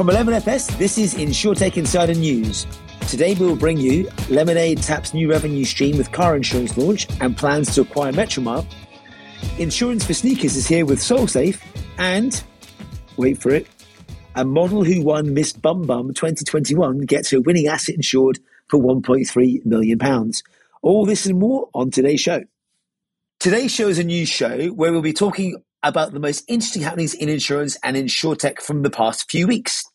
From 11FS, this is InsurTech Insider News. Today we will bring you Lemonade taps new revenue stream with car insurance launch and plans to acquire Metromile. Insurance for sneakers is here with SoleSafe and, wait for it, a model who won Miss BumBum 2021 gets her winning asset insured for £1.3 million. All this and more on today's show. Today's show is a news show where we'll be talking about the most interesting happenings in insurance and insurtech from the past few weeks.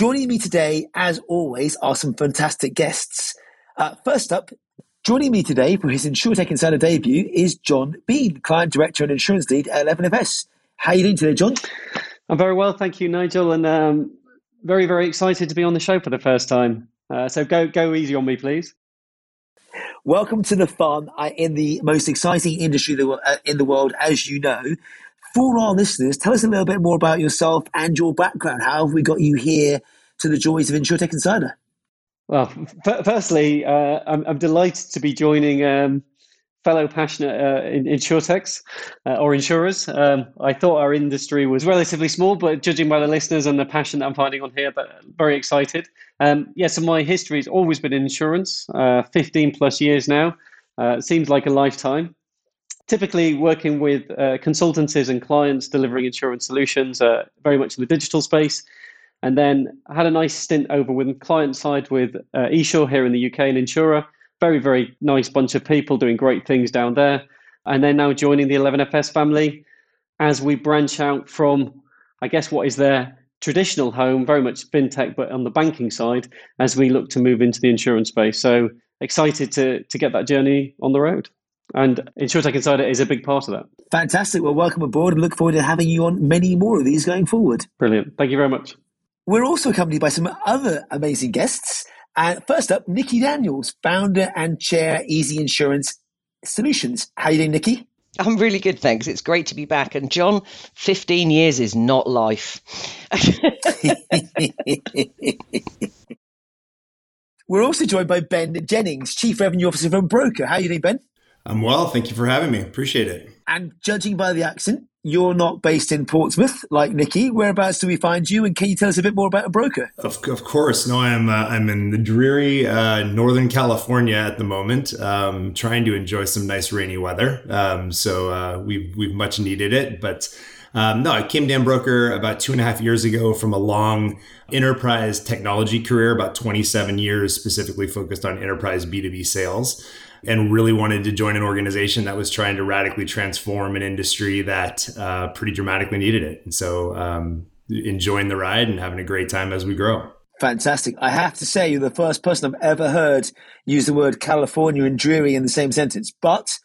Joining me today, as always, are some fantastic guests. Uh, first up, joining me today for his InsurTech Insider debut is John Bean, Client Director and Insurance Lead at 11FS. How are you doing today, John? I'm very well, thank you, Nigel, and um, very, very excited to be on the show for the first time. Uh, so go, go easy on me, please. Welcome to the fun in the most exciting industry uh, in the world, as you know. For our listeners, tell us a little bit more about yourself and your background. How have we got you here to the joys of InsurTech Insider? Well, f- firstly, uh, I'm, I'm, delighted to be joining um, fellow passionate uh, insurtechs uh, or insurers. Um, I thought our industry was relatively small, but judging by the listeners and the passion that I'm finding on here, but very excited. Um, yeah, so my history has always been in insurance, uh, 15 plus years now. Uh, it seems like a lifetime. Typically working with uh, consultancies and clients delivering insurance solutions, uh, very much in the digital space. And then had a nice stint over with client side with uh, Esure here in the UK, an insurer very, very nice bunch of people doing great things down there. And they're now joining the 11FS family as we branch out from, I guess, what is their traditional home, very much fintech, but on the banking side, as we look to move into the insurance space. So excited to, to get that journey on the road. And InsurTech Insider is a big part of that. Fantastic. Well, welcome aboard and look forward to having you on many more of these going forward. Brilliant. Thank you very much. We're also accompanied by some other amazing guests. And uh, first up, Nikki Daniels, founder and chair e-Zee Insurance Solutions. How are you doing, Nikki? I'm really good, thanks. It's great to be back. And John, 15 years is not life. We're also joined by Ben Jennings, Chief Revenue Officer from Embroker. How are you doing, Ben? I'm well. Thank you for having me. Appreciate it. And judging by the accent, you're not based in Portsmouth like Nikki. Whereabouts do we find you? And can you tell us a bit more about Embroker? Of, of course. No, I'm uh, I'm in the dreary uh, Northern California at the moment, um, trying to enjoy some nice rainy weather. Um, so uh, we've we've much needed it, but. Um, no, I came to Embroker about two and a half years ago from a long enterprise technology career, about 27 years specifically focused on enterprise B2B sales and really wanted to join an organization that was trying to radically transform an industry that uh, pretty dramatically needed it. And so, um, enjoying the ride and having a great time as we grow. Fantastic. I have to say, you're the first person I've ever heard use the word California and dreary in the same sentence. But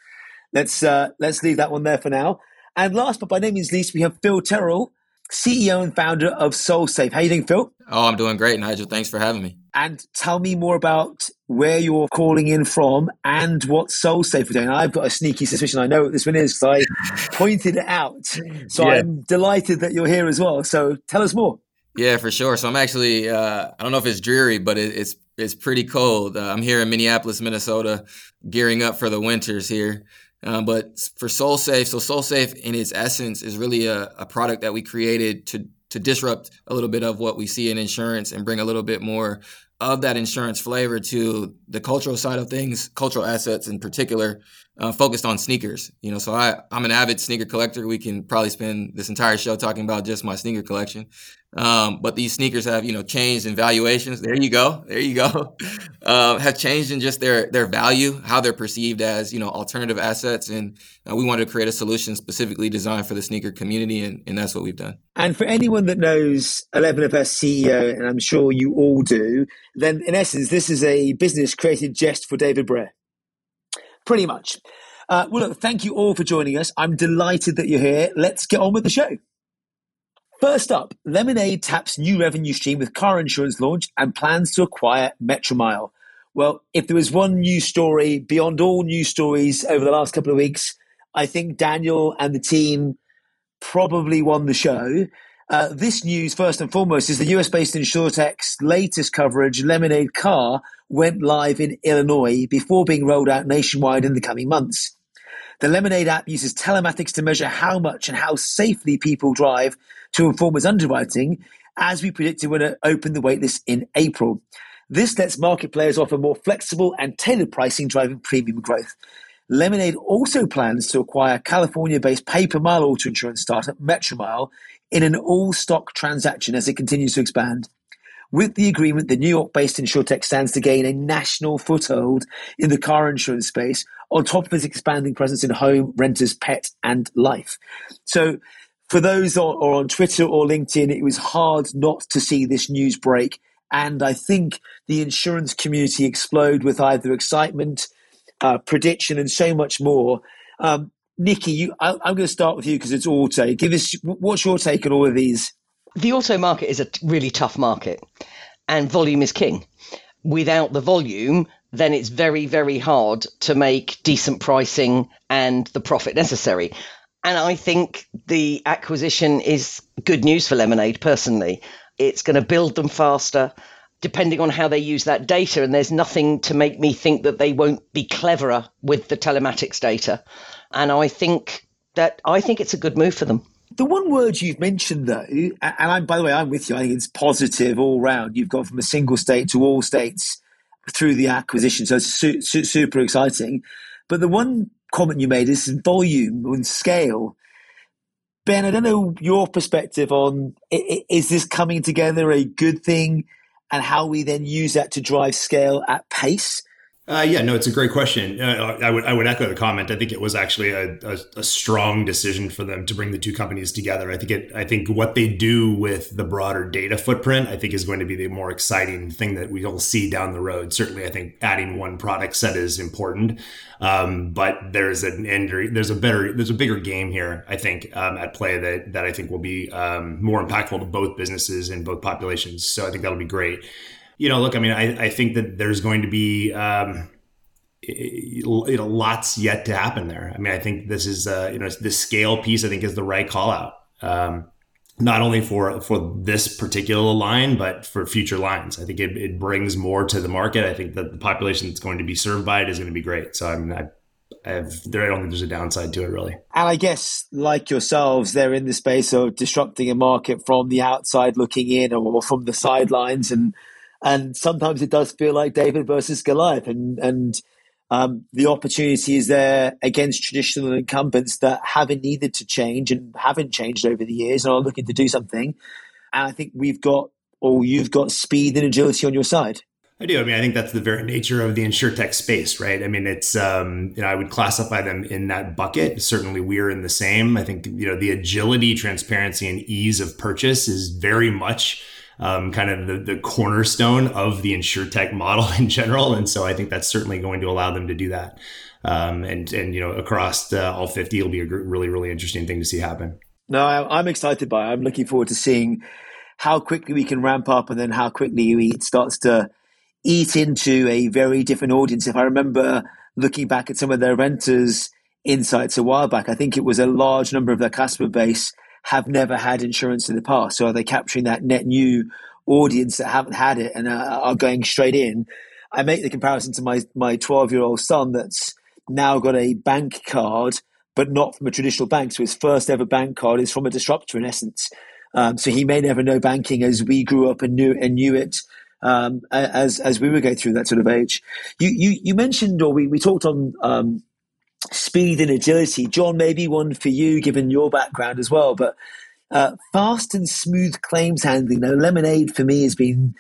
let's uh, let's leave that one there for now. And last but by no means least, we have Phil Terrill, CEO and founder of SoleSafe. How you doing, Phil? Oh, I'm doing great, Nigel. Thanks for having me. And tell me more about where you're calling in from and what SoleSafe are doing. I've got a sneaky suspicion I know what this one is because I pointed it out. So yeah. I'm delighted that you're here as well. So tell us more. Yeah, for sure. So I'm actually, uh, I don't know if it's dreary, but it, it's it's pretty cold. Uh, I'm here in Minneapolis, Minnesota, gearing up for the winters here. Um, but for SoleSafe, so SoleSafe in its essence is really a, a product that we created to to disrupt a little bit of what we see in insurance and bring a little bit more of that insurance flavor to the cultural side of things, cultural assets in particular, uh, focused on sneakers. You know, so I, I'm an avid sneaker collector. We can probably spend this entire show talking about just my sneaker collection. Um, but these sneakers have, you know, changed in valuations. There you go. There you go. Uh, have changed in just their their value, how they're perceived as, you know, alternative assets. And uh, we wanted to create a solution specifically designed for the sneaker community, and, and that's what we've done. And for anyone that knows 11FS CEO, and I'm sure you all do, then in essence, this is a business created just for David Brear. Pretty much. Uh, well, look, thank you all for joining us. I'm delighted that you're here. Let's get on with the show. First up, Lemonade taps new revenue stream with car insurance launch and plans to acquire Metromile. Well, if there was one news story beyond all news stories over the last couple of weeks, I think Daniel and the team probably won the show. Uh, this news, first and foremost, is the US based InsurTech's latest coverage, Lemonade Car, went live in Illinois before being rolled out nationwide in the coming months. The Lemonade app uses telematics to measure how much and how safely people drive to inform its underwriting, as we predicted when it opened the waitlist in April. This lets market players offer more flexible and tailored pricing, driving premium growth. Lemonade also plans to acquire California based pay-per-mile auto insurance startup Metromile in an all stock transaction as it continues to expand. With the agreement, the New York based InsurTech stands to gain a national foothold in the car insurance space on top of its expanding presence in home, renters, pet, and life. So, for those or, or on Twitter or LinkedIn, it was hard not to see this news break. And I think the insurance community explode with either excitement, uh, prediction, and so much more. Um, Nikki, you, I, am going to start with you because it's auto. Give us what's your take on all of these? The auto market is a really tough market, and volume is king. Without the volume, then it's very, very hard to make decent pricing and the profit necessary. And I think the acquisition is good news for Lemonade personally. It's going to build them faster depending on how they use that data. And there's nothing to make me think that they won't be cleverer with the telematics data. And I think that I think it's a good move for them. The one word you've mentioned, though, and I'm, by the way, I'm with you. I think it's positive all round. You've gone from a single state to all states through the acquisition, so it's su- su- super exciting. But the one comment you made is volume and scale. Ben, I don't know your perspective on is this coming together a good thing? and how we then use that to drive scale at pace? Uh, yeah, no, it's a great question. Uh, I would I would echo the comment. I think it was actually a, a, a, strong decision for them to bring the two companies together. I think it. I think what they do with the broader data footprint, I think, is going to be the more exciting thing that we'll see down the road. Certainly, I think adding one product set is important, um, but there's an there's a better there's a bigger game here. I think um, at play that that I think will be um, more impactful to both businesses and both populations. So I think that'll be great you know, look, I mean, I, I think that there's going to be, um, you know, lots yet to happen there. I mean, I think this is, uh, you know, the scale piece, I think is the right call out. Um, not only for for this particular line, but for future lines. I think it, it brings more to the market. I think that the population that's going to be served by it is going to be great. So I mean, I, I have there. I don't think there's a downside to it really. And I guess, like yourselves, they're in the space of disrupting a market from the outside looking in, or from the sidelines, and and sometimes it does feel like David versus Goliath, and and um, the opportunity is there against traditional incumbents that haven't needed to change and haven't changed over the years and are looking to do something. And I think we've got, or you've got speed and agility on your side. I do. I mean, I think that's the very nature of the insurtech space, right? I mean, it's um, you know, I would classify them in that bucket. Certainly, we're in the same. I think you know the agility, transparency, and ease of purchase is very much um, kind of the, the cornerstone of the insurtech model in general. And so I think that's certainly going to allow them to do that. Um, and, and, you know, across uh, all 50, it'll be a really, really interesting thing to see happen. No, I'm excited by it. I'm looking forward to seeing how quickly we can ramp up and then how quickly it starts to eat into a very different audience. If I remember looking back at some of their renters insights a while back, I think it was a large number of their customer base have never had insurance in the past. So are they capturing that net new audience that haven't had it and are, going straight in? I make the comparison to my my 12 year old son that's now got a bank card, but not from a traditional bank. So his first ever bank card is from a disruptor in essence. Um, so he may never know banking as we grew up and knew and knew it um, as as we were going through that sort of age. You you, you mentioned or we, we talked on um, speed and agility. John, maybe one for you, given your background as well. But uh, fast and smooth claims handling. Now, Lemonade for me has been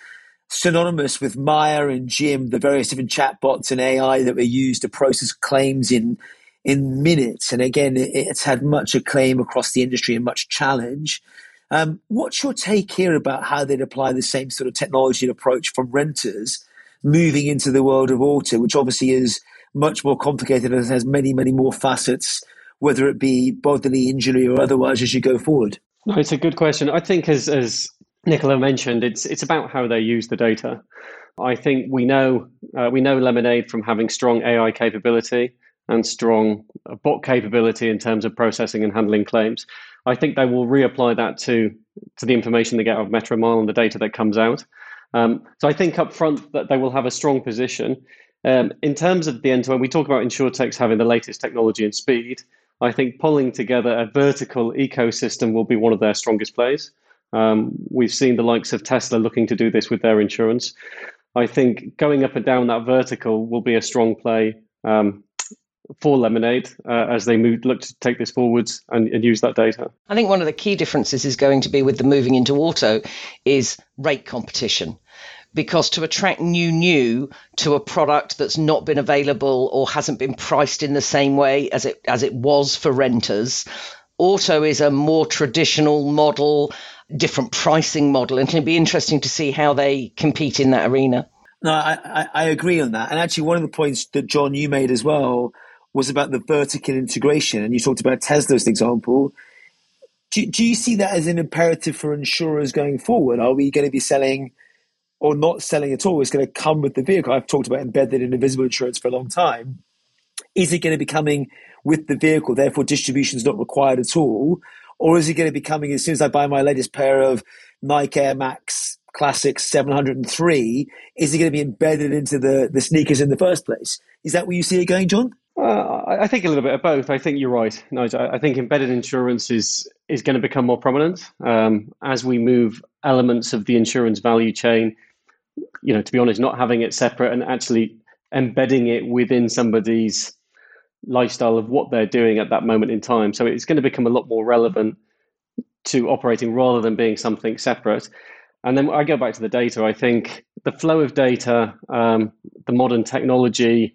synonymous with Maya and Jim, the various different chatbots and AI that were used to process claims in in minutes. And again, it's had much acclaim across the industry and much challenge. Um, what's your take here about how they'd apply the same sort of technology and approach from renters moving into the world of auto, which obviously is much more complicated and has many, many more facets, whether it be bodily injury or otherwise, as you go forward? No, it's a good question. I think, as as Nicola mentioned, it's it's about how they use the data. I think we know uh, we know Lemonade from having strong AI capability and strong bot capability in terms of processing and handling claims. I think they will reapply that to to the information they get out of Metromile and the data that comes out. Um, so I think up front that they will have a strong position. Um, in terms of the end to end, we talk about insurtechs having the latest technology and speed. I think pulling together a vertical ecosystem will be one of their strongest plays. Um, we've seen the likes of Tesla looking to do this with their insurance. I think going up and down that vertical will be a strong play um, for Lemonade uh, as they move, look to take this forwards and, and, use that data. I think one of the key differences is going to be with the moving into auto is rate competition. Because to attract new new to a product that's not been available or hasn't been priced in the same way as it as it was for renters, auto is a more traditional model, different pricing model, and it'll be interesting to see how they compete in that arena. No, I, I, I agree on that. And actually, one of the points that John you made as well was about the vertical integration, and you talked about Tesla as an example. Do, do you see that as an imperative for insurers going forward? Are we going to be selling or not selling at all? is going to come with the vehicle. I've talked about embedded and invisible insurance for a long time. Is it going to be coming with the vehicle, therefore distribution is not required at all? Or is it going to be coming as soon as I buy my latest pair of Nike Air Max Classic 703? Is it going to be embedded into the, the sneakers in the first place? Is that where you see it going, John? Uh, I think a little bit of both. I think you're right, Nigel. I think embedded insurance is is going to become more prominent um, as we move elements of the insurance value chain. You know, to be honest, not having it separate and actually embedding it within somebody's lifestyle of what they're doing at that moment in time. So it's going to become a lot more relevant to operating rather than being something separate. And then I go back to the data. I think the flow of data, um, the modern technology,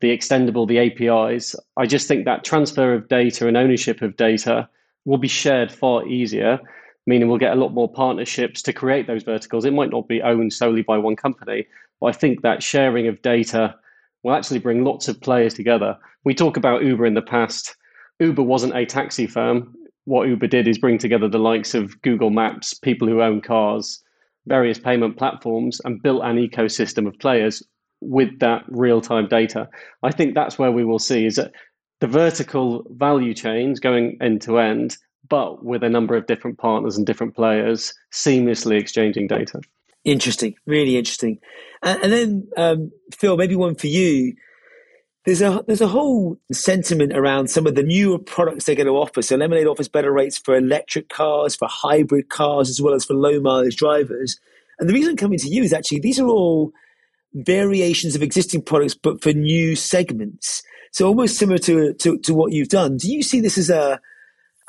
the extendable, the APIs, I just think that transfer of data and ownership of data will be shared far easier, meaning we'll get a lot more partnerships to create those verticals. It might not be owned solely by one company, but I think that sharing of data will actually bring lots of players together. We talk about Uber in the past. Uber wasn't a taxi firm. What Uber did is bring together the likes of Google Maps, people who own cars, various payment platforms, and built an ecosystem of players with that real time data. I think that's where we will see is that the vertical value chains going end to end, but with a number of different partners and different players seamlessly exchanging data. Interesting, really interesting. And, and then, um, Phil, maybe one for you. There's a there's a whole sentiment around some of the newer products they're going to offer. So Lemonade offers better rates for electric cars, for hybrid cars, as well as for low mileage drivers. And the reason I'm coming to you is actually these are all variations of existing products, but for new segments. So almost similar to, to, to what you've done. Do you see this as a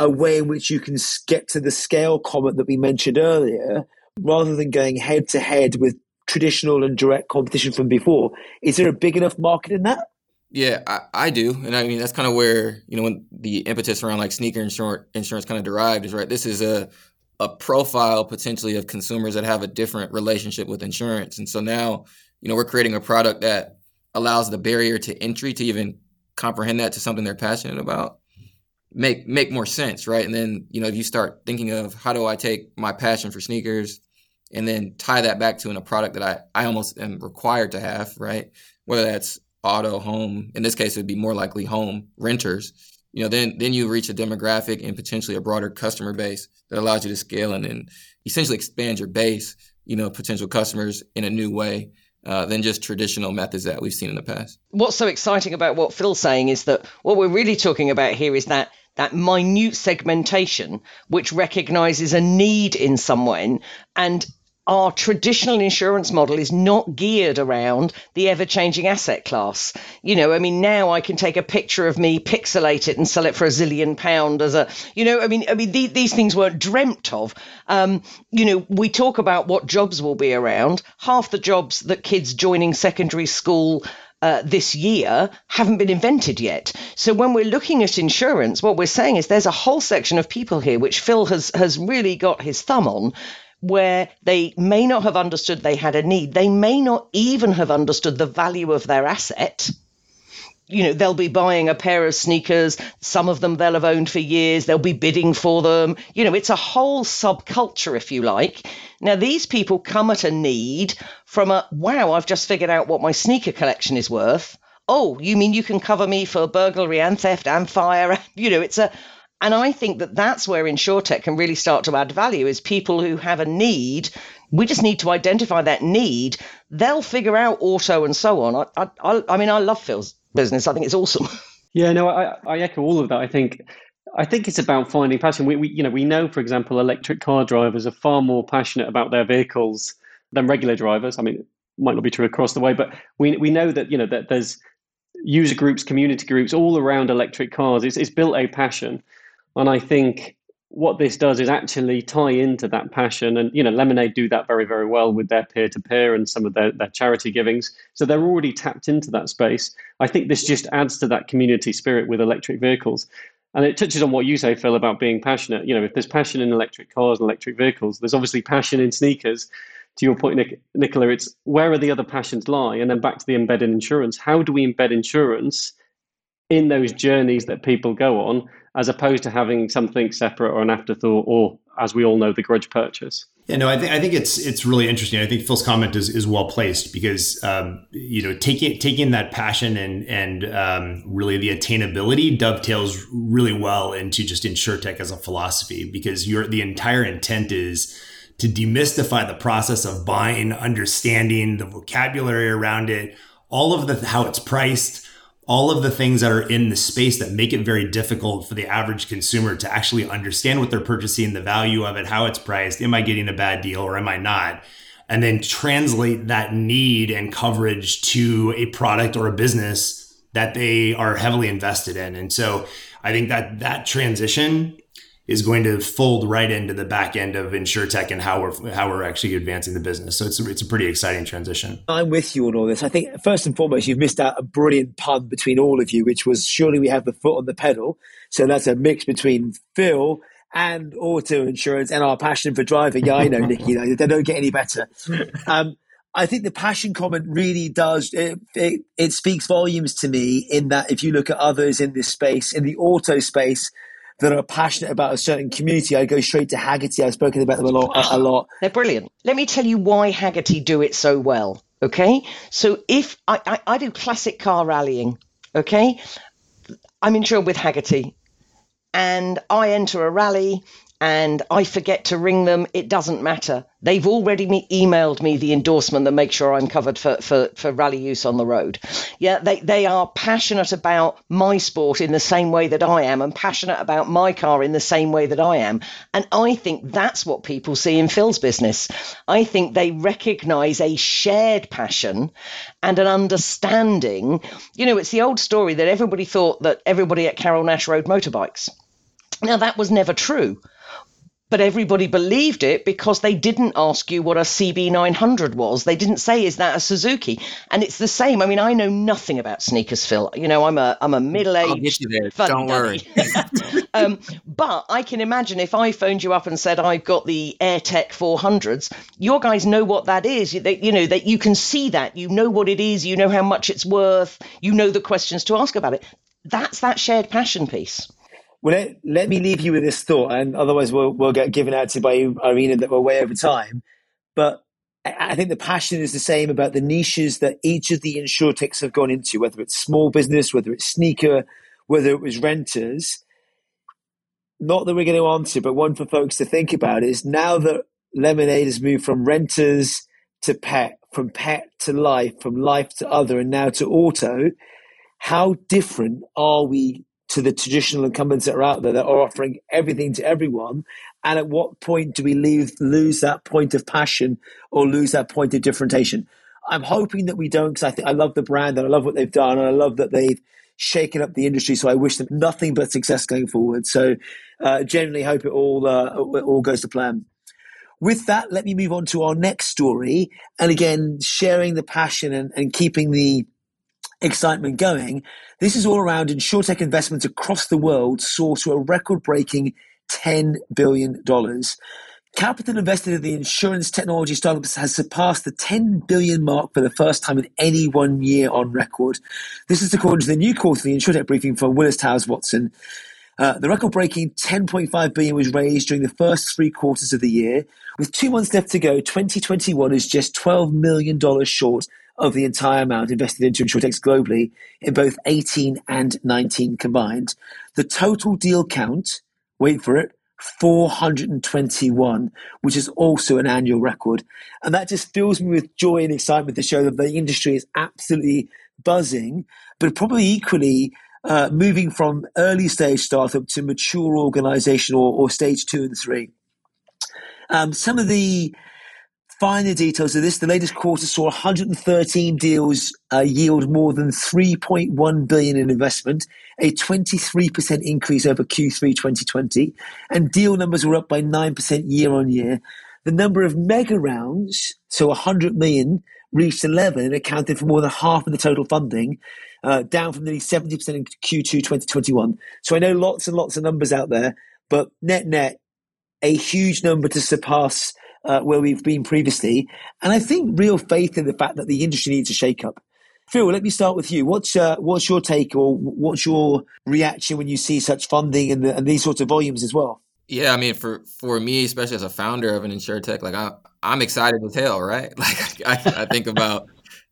a way in which you can get to the scale comment that we mentioned earlier, rather than going head to head with traditional and direct competition from before. Is there a big enough market in that? Yeah, I, I do. And I mean, that's kind of where, you know, when the impetus around like sneaker insurance, insurance kind of derived is right. This is a, a profile potentially of consumers that have a different relationship with insurance. And so now, you know, we're creating a product that allows the barrier to entry to even comprehend that to something they're passionate about make make more sense, right? And then you know if you start thinking of how do I take my passion for sneakers and then tie that back to in a product that I I almost am required to have, right? Whether that's auto, home, in this case it would be more likely home renters. You know, then then you reach a demographic and potentially a broader customer base that allows you to scale and then essentially expand your base, you know, potential customers in a new way. Uh, than just traditional methods that we've seen in the past. What's so exciting about what Phil's saying is that what we're really talking about here is that that minute segmentation which recognizes a need in someone and our traditional insurance model is not geared around the ever changing asset class. You know, I mean, now I can take a picture of me, pixelate it, and sell it for a zillion pound as a, you know, I mean, I mean, these things weren't dreamt of. Um, you know, we talk about what jobs will be around. Half the jobs that kids joining secondary school uh, this year haven't been invented yet. So when we're looking at insurance, what we're saying is there's a whole section of people here which Phil has has really got his thumb on where they may not have understood they had a need. They may not even have understood the value of their asset you know they'll be buying a pair of sneakers. Some of them they'll have owned for years. They'll be bidding for them. You know it's a whole subculture if you like. Now these people come at a need from a wow i've just figured out what my sneaker collection is worth. Oh you mean you can cover me for burglary and theft and fire you know it's a and i think that that's where insurtech can really start to add value is people who have a need. We just need to identify that need. They'll figure out auto and so on. I, I, I mean i love phil's business. I think it's awesome. Yeah, no, I, I echo all of that. I think I think it's about finding passion. We, we, you know, we know, for example, electric car drivers are far more passionate about their vehicles than regular drivers. I mean, it might not be true across the way, but we we know that you know that there's user groups, community groups all around electric cars. It's it's built a passion, and I think what this does is actually tie into that passion. And you know lemonade do that very very well with their peer-to-peer and some of their, their charity givings. So they're already tapped into that space. I think this just adds to that community spirit with electric vehicles. And it touches on what you say phil about being passionate. You know if there's passion in electric cars and electric vehicles there's obviously passion in sneakers. To your point Nic- nicola it's where are the other passions lie? And then back to the embedded insurance. How do we embed insurance in those journeys that people go on as opposed to having something separate or an afterthought or as we all know the grudge purchase yeah, no, I think I think it's it's really interesting. I think Phil's comment is, is well placed because um, you know taking taking that passion and and um, really the attainability dovetails really well into just insurtech as a philosophy because your the entire intent is to demystify the process of buying, understanding the vocabulary around it, all of the how it's priced, all of the things that are in the space that make it very difficult for the average consumer to actually understand what they're purchasing, the value of it, how it's priced. Am I getting a bad deal or am I not? And then translate that need and coverage to a product or a business that they are heavily invested in. And so I think that that transition is going to fold right into the back end of insurtech and how we're how we're actually advancing the business. So it's a, it's a pretty exciting transition. I'm with you on all this. I think first and foremost, you've missed out a brilliant pun between all of you, which was surely we have the foot on the pedal. So that's a mix between Phil and auto insurance and our passion for driving. Yeah, I know, Nikki. They don't get any better. Um, I think the passion comment really does it, it, it speaks volumes to me in that if you look at others in this space, in the auto space, that are passionate about a certain community, I go straight to Hagerty. I've spoken about them a lot. A, lot. They're brilliant. Let me tell you why Hagerty do it so well. Okay, so if I, I, I do classic car rallying, okay, I'm insured with Hagerty, and I enter a rally and I forget to ring them, it doesn't matter. They've already emailed me the endorsement that makes sure I'm covered for, for, for rally use on the road. Yeah, they, they are passionate about my sport in the same way that I am and passionate about my car in the same way that I am. And I think that's what people see in Phil's business. I think they recognize a shared passion and an understanding. You know, it's the old story that everybody thought that everybody at Carol Nash rode motorbikes. Now, that was never true but everybody believed it because they didn't ask you what a CB900 was. They didn't say, "Is that a Suzuki?" And it's the same. I mean, I know nothing about sneakers, Phil. You know, I'm a I'm a middle aged. I'll you there. Don't worry. um, but I can imagine if I phoned you up and said I've got the AirTech 400s, your guys know what that is. They, you know that you can see that. You know what it is. You know how much it's worth. You know the questions to ask about it. That's that shared passion piece. Well, let, let me leave you with this thought, and otherwise we'll, we'll get given out to by Irina that we're way over time. But I think the passion is the same about the niches that each of the insurtechs have gone into, whether it's small business, whether it's sneaker, whether it was renters. Not that we're going to answer, but one for folks to think about is now that Lemonade has moved from renters to pet, from pet to life, from life to other, and now to auto. How different are we to the traditional incumbents that are out there that are offering everything to everyone? And at what point do we leave, lose that point of passion or lose that point of differentiation? I'm hoping that we don't because I think I love the brand and I love what they've done and I love that they've shaken up the industry. So I wish them nothing but success going forward. So uh, genuinely hope it all uh, it all goes to plan. With that, let me move on to our next story. And again, sharing the passion and, and keeping the excitement going. This is all around insurtech investments across the world soar to a record breaking $10 billion. Capital invested in the insurance technology startups has surpassed the 10 billion mark for the first time in any one year on record. This is according to the new quarterly insurtech briefing from Willis Towers Watson. Uh, the record-breaking 10.5 billion was raised during the first three quarters of the year. With two months left to go, 2021 is just 12 million dollars short of the entire amount invested into insurtechs globally in both 18 and 19 combined. The total deal count, wait for it, 421, which is also an annual record. And that just fills me with joy and excitement to show that the industry is absolutely buzzing, but probably equally uh, moving from early stage startup to mature organization or, or stage two and three. Um, some of the finer details of this, the latest quarter saw 113 deals uh, yield more than 3.1 billion in investment, a 23% increase over Q3 2020, and deal numbers were up by 9% year on year. The number of mega rounds, so 100 million, reached 11 and accounted for more than half of the total funding, uh, down from nearly 70% in Q2 2021. So I know lots and lots of numbers out there, but net net, a huge number to surpass uh, where we've been previously. And I think real faith in the fact that the industry needs a shake up. Phil, let me start with you. What's uh, what's your take or what's your reaction when you see such funding and, the, and these sorts of volumes as well? Yeah, I mean, for for me, especially as a founder of an insurtech, like I, I'm excited as hell, right? Like I, I think about,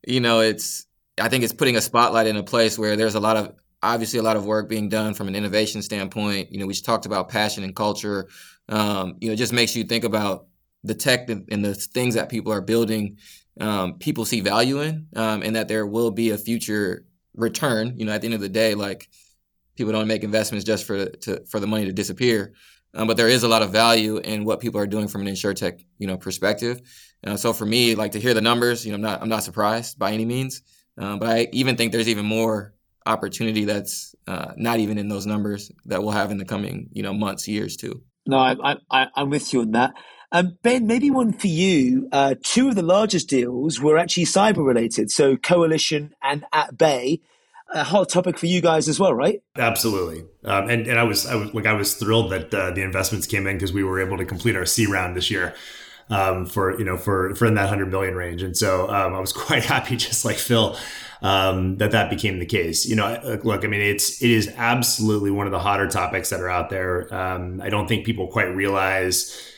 you know, it's I think it's putting a spotlight in a place where there's a lot of obviously a lot of work being done from an innovation standpoint. You know, we talked about passion and culture. Um, you know, it just makes you think about the tech and the things that people are building. Um, people see value in, um, and that there will be a future return. You know, at the end of the day, like people don't make investments just for to, for the money to disappear. Um, but there is a lot of value in what people are doing from an insurtech, you know, perspective. Uh, so for me, like to hear the numbers, you know, I'm not I'm not surprised by any means. Um, but I even think there's even more opportunity that's uh, not even in those numbers that we'll have in the coming, you know, months, years too. No, I, I, I'm with you on that. Um, ben, maybe one for you. Uh, two of the largest deals were actually cyber related. So Coalition and At Bay a hot topic for you guys as well, right? Absolutely. Um, and and I was I was like I was thrilled that uh, the investments came in because we were able to complete our C round this year. Um, for you know for for in that 100 million range and so um, i was quite happy just like phil um, that that became the case you know look i mean it's it is absolutely one of the hotter topics that are out there um, i don't think people quite realize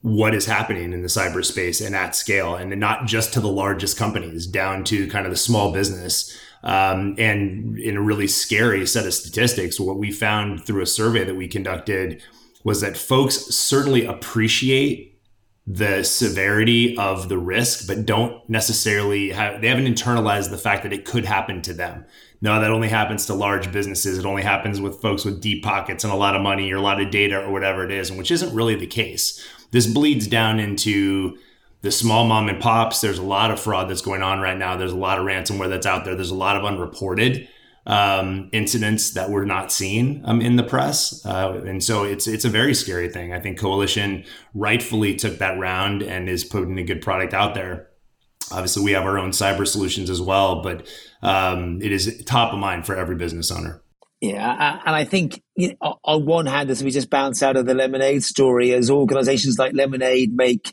what is happening in the cyberspace and at scale and not just to the largest companies down to kind of the small business um, and in a really scary set of statistics, what we found through a survey that we conducted was that folks certainly appreciate the severity of the risk, but don't necessarily have, they haven't internalized the fact that it could happen to them. No, that only happens to large businesses. It only happens with folks with deep pockets and a lot of money or a lot of data or whatever it is, and which isn't really the case. This bleeds down into the small mom and pops. There's a lot of fraud that's going on right now. There's a lot of ransomware that's out there. There's a lot of unreported um, incidents that we're not seeing um, in the press, uh, and so it's it's a very scary thing. I think Coalition rightfully took that round and is putting a good product out there. Obviously, we have our own cyber solutions as well, but um, it is top of mind for every business owner. Yeah, and I think on one hand, as we just bounce out of the Lemonade story, as organizations like Lemonade make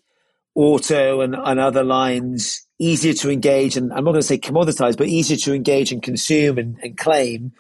auto and, and other lines easier to engage and I'm not going to say commoditize, but easier to engage and consume and, and claim.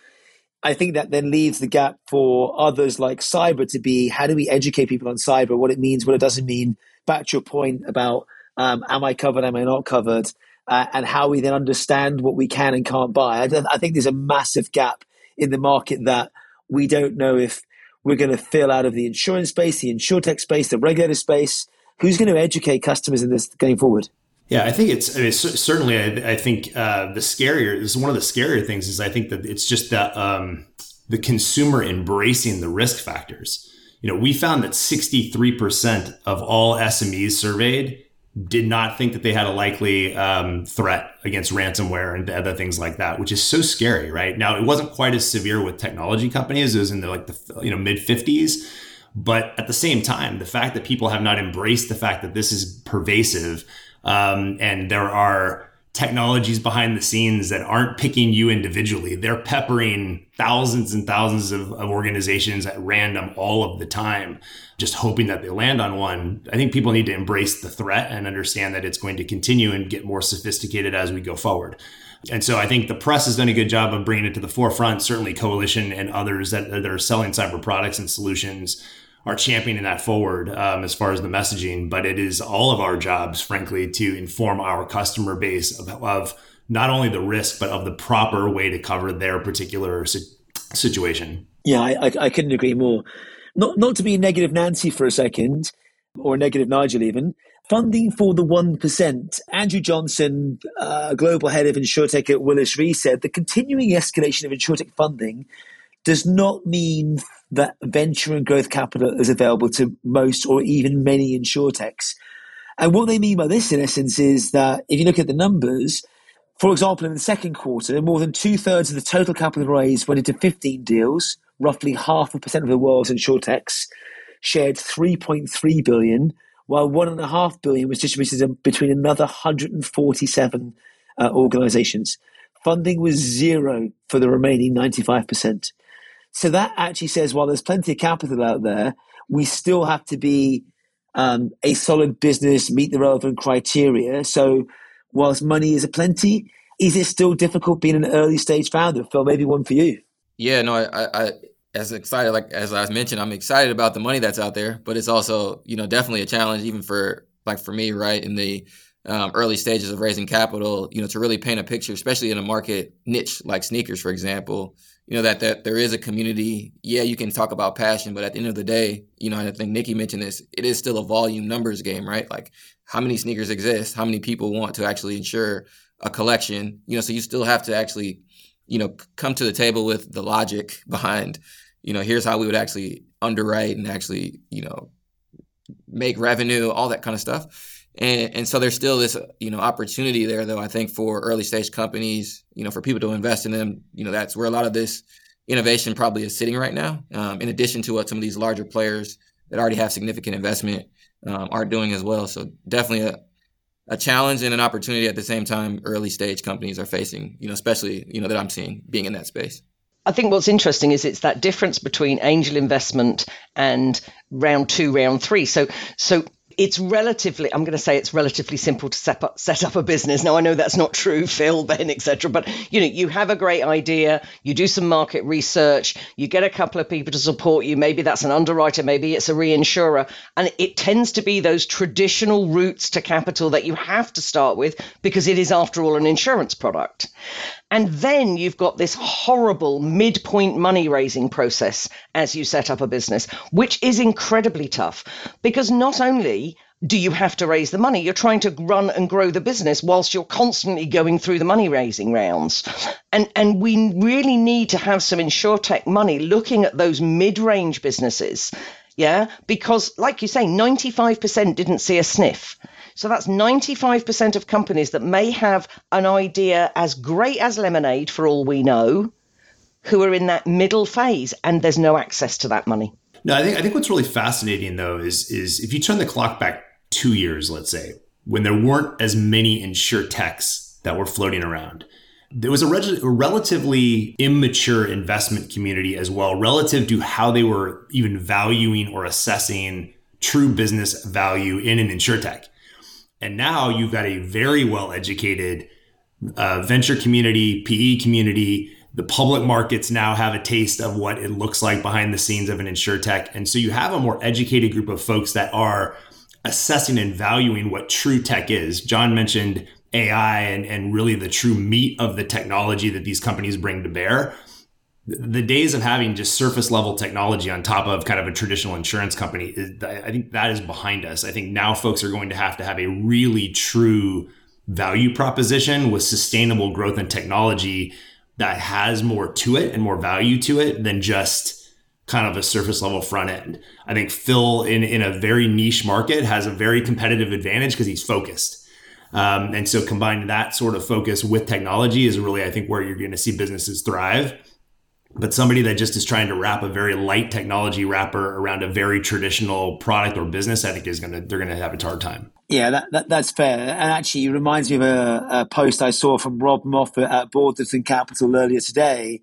I think that then leaves the gap for others like cyber to be how do we educate people on cyber, what it means, what it doesn't mean. Back to your point about um, am I covered, am I not covered, uh, and how we then understand what we can and can't buy. I, I think there's a massive gap in the market that we don't know if we're going to fill out of the insurance space, the insurtech space, the regulator space who's going to educate customers in this going forward? Yeah, I think it's I mean, certainly. I, I think uh, the scarier is one of the scarier things is I think that it's just that um, the consumer embracing the risk factors. You know, we found that 63% of all SMEs surveyed did not think that they had a likely um, threat against ransomware and other things like that, which is so scary, right? Now, it wasn't quite as severe with technology companies; it was in the like the you know mid 50s but at the same time, the fact that people have not embraced the fact that this is pervasive um, and there are technologies behind the scenes that aren't picking you individually, they're peppering thousands and thousands of, of organizations at random all of the time, just hoping that they land on one. I think people need to embrace the threat and understand that it's going to continue and get more sophisticated as we go forward. And so I think the press has done a good job of bringing it to the forefront. Certainly, Coalition and others that, that are selling cyber products and solutions are championing that forward um, as far as the messaging. But it is all of our jobs, frankly, to inform our customer base of, of not only the risk, but of the proper way to cover their particular si- situation. Yeah, I, I couldn't agree more. Not not to be negative Nancy for a second, or negative Nigel even. funding for the 1%. Andrew Johnson, uh, global head of InsurTech at Willis Re, said the continuing escalation of InsurTech funding does not mean that venture and growth capital is available to most or even many InsurTechs. And what they mean by this, in essence, is that if you look at the numbers, for example, in the second quarter, more than two thirds of the total capital raised went into 15 deals, roughly half a percent of the world's insurtechs shared 3.3 billion, while one and a half billion was distributed between another 147 uh, organizations. Funding was zero for the remaining 95%. So that actually says while there's plenty of capital out there, we still have to be um, a solid business, meet the relevant criteria. So whilst money is a plenty, is it still difficult being an early stage founder? Phil, maybe one for you. Yeah, no, I, I, as excited like as I mentioned, I'm excited about the money that's out there, but it's also you know definitely a challenge even for like for me, right in the um, early stages of raising capital, you know, to really paint a picture, especially in a market niche like sneakers, for example, you know, that, that there is a community. Yeah, you can talk about passion, but at the end of the day, you know, and I think Nikki mentioned this, it is still a volume numbers game, right? Like how many sneakers exist? How many people want to actually insure a collection? You know, so you still have to actually, you know, come to the table with the logic behind, you know, here's how we would actually underwrite and actually, you know, make revenue, all that kind of stuff. And, and so there's still this, you know, opportunity there, though. I think for early stage companies, you know, for people to invest in them, you know, that's where a lot of this innovation probably is sitting right now. Um, in addition to what some of these larger players that already have significant investment um, are doing as well. So definitely a, a challenge and an opportunity at the same time. Early stage companies are facing, you know, especially you know that I'm seeing being in that space. I think what's interesting is it's that difference between angel investment and round two, round three. So, so it's relatively i'm going to say it's relatively simple to set up, set up a business. Now i know that's not true phil ben etc but you know you have a great idea you do some market research you get a couple of people to support you. Maybe that's an underwriter maybe it's a reinsurer. And it tends to be those traditional routes to capital that you have to start with because it is after all an insurance product and then you've got this horrible midpoint money raising process as you set up a business, which is incredibly tough because not only do you have to raise the money, you're trying to run and grow the business whilst you're constantly going through the money raising rounds. And, and we really need to have some insurtech money looking at those mid range businesses. Yeah, because like you say, 95% didn't see a sniff. So that's 95% of companies that may have an idea as great as lemonade, for all we know, who are in that middle phase, and there's no access to that money. No, I think I think what's really fascinating though is is if you turn the clock back two years, let's say, when there weren't as many insurtechs that were floating around. There was a, reg- a, relatively immature investment community as well, relative to how they were even valuing or assessing true business value in an insurtech. And now you've got a very well educated uh, venture community, PE community. The public markets now have a taste of what it looks like behind the scenes of an insurtech. And so you have a more educated group of folks that are assessing and valuing what true tech is. John mentioned AI and, and really the true meat of the technology that these companies bring to bear the days of having just surface level technology on top of kind of a traditional insurance company i think that is behind us. I think now folks are going to have to have a really true value proposition with sustainable growth and technology that has more to it and more value to it than just kind of a surface level front end. I think phil in, in a very niche market has a very competitive advantage because he's focused. Um, and so combining that sort of focus with technology is really i think where you're going to see businesses thrive but somebody that just is trying to wrap a very light technology wrapper around a very traditional product or business, I think is gonna they're gonna have a hard time. Yeah, that, that, that's fair. And actually, it reminds me of a, a post I saw from Rob Moffat at Balderton Capital earlier today,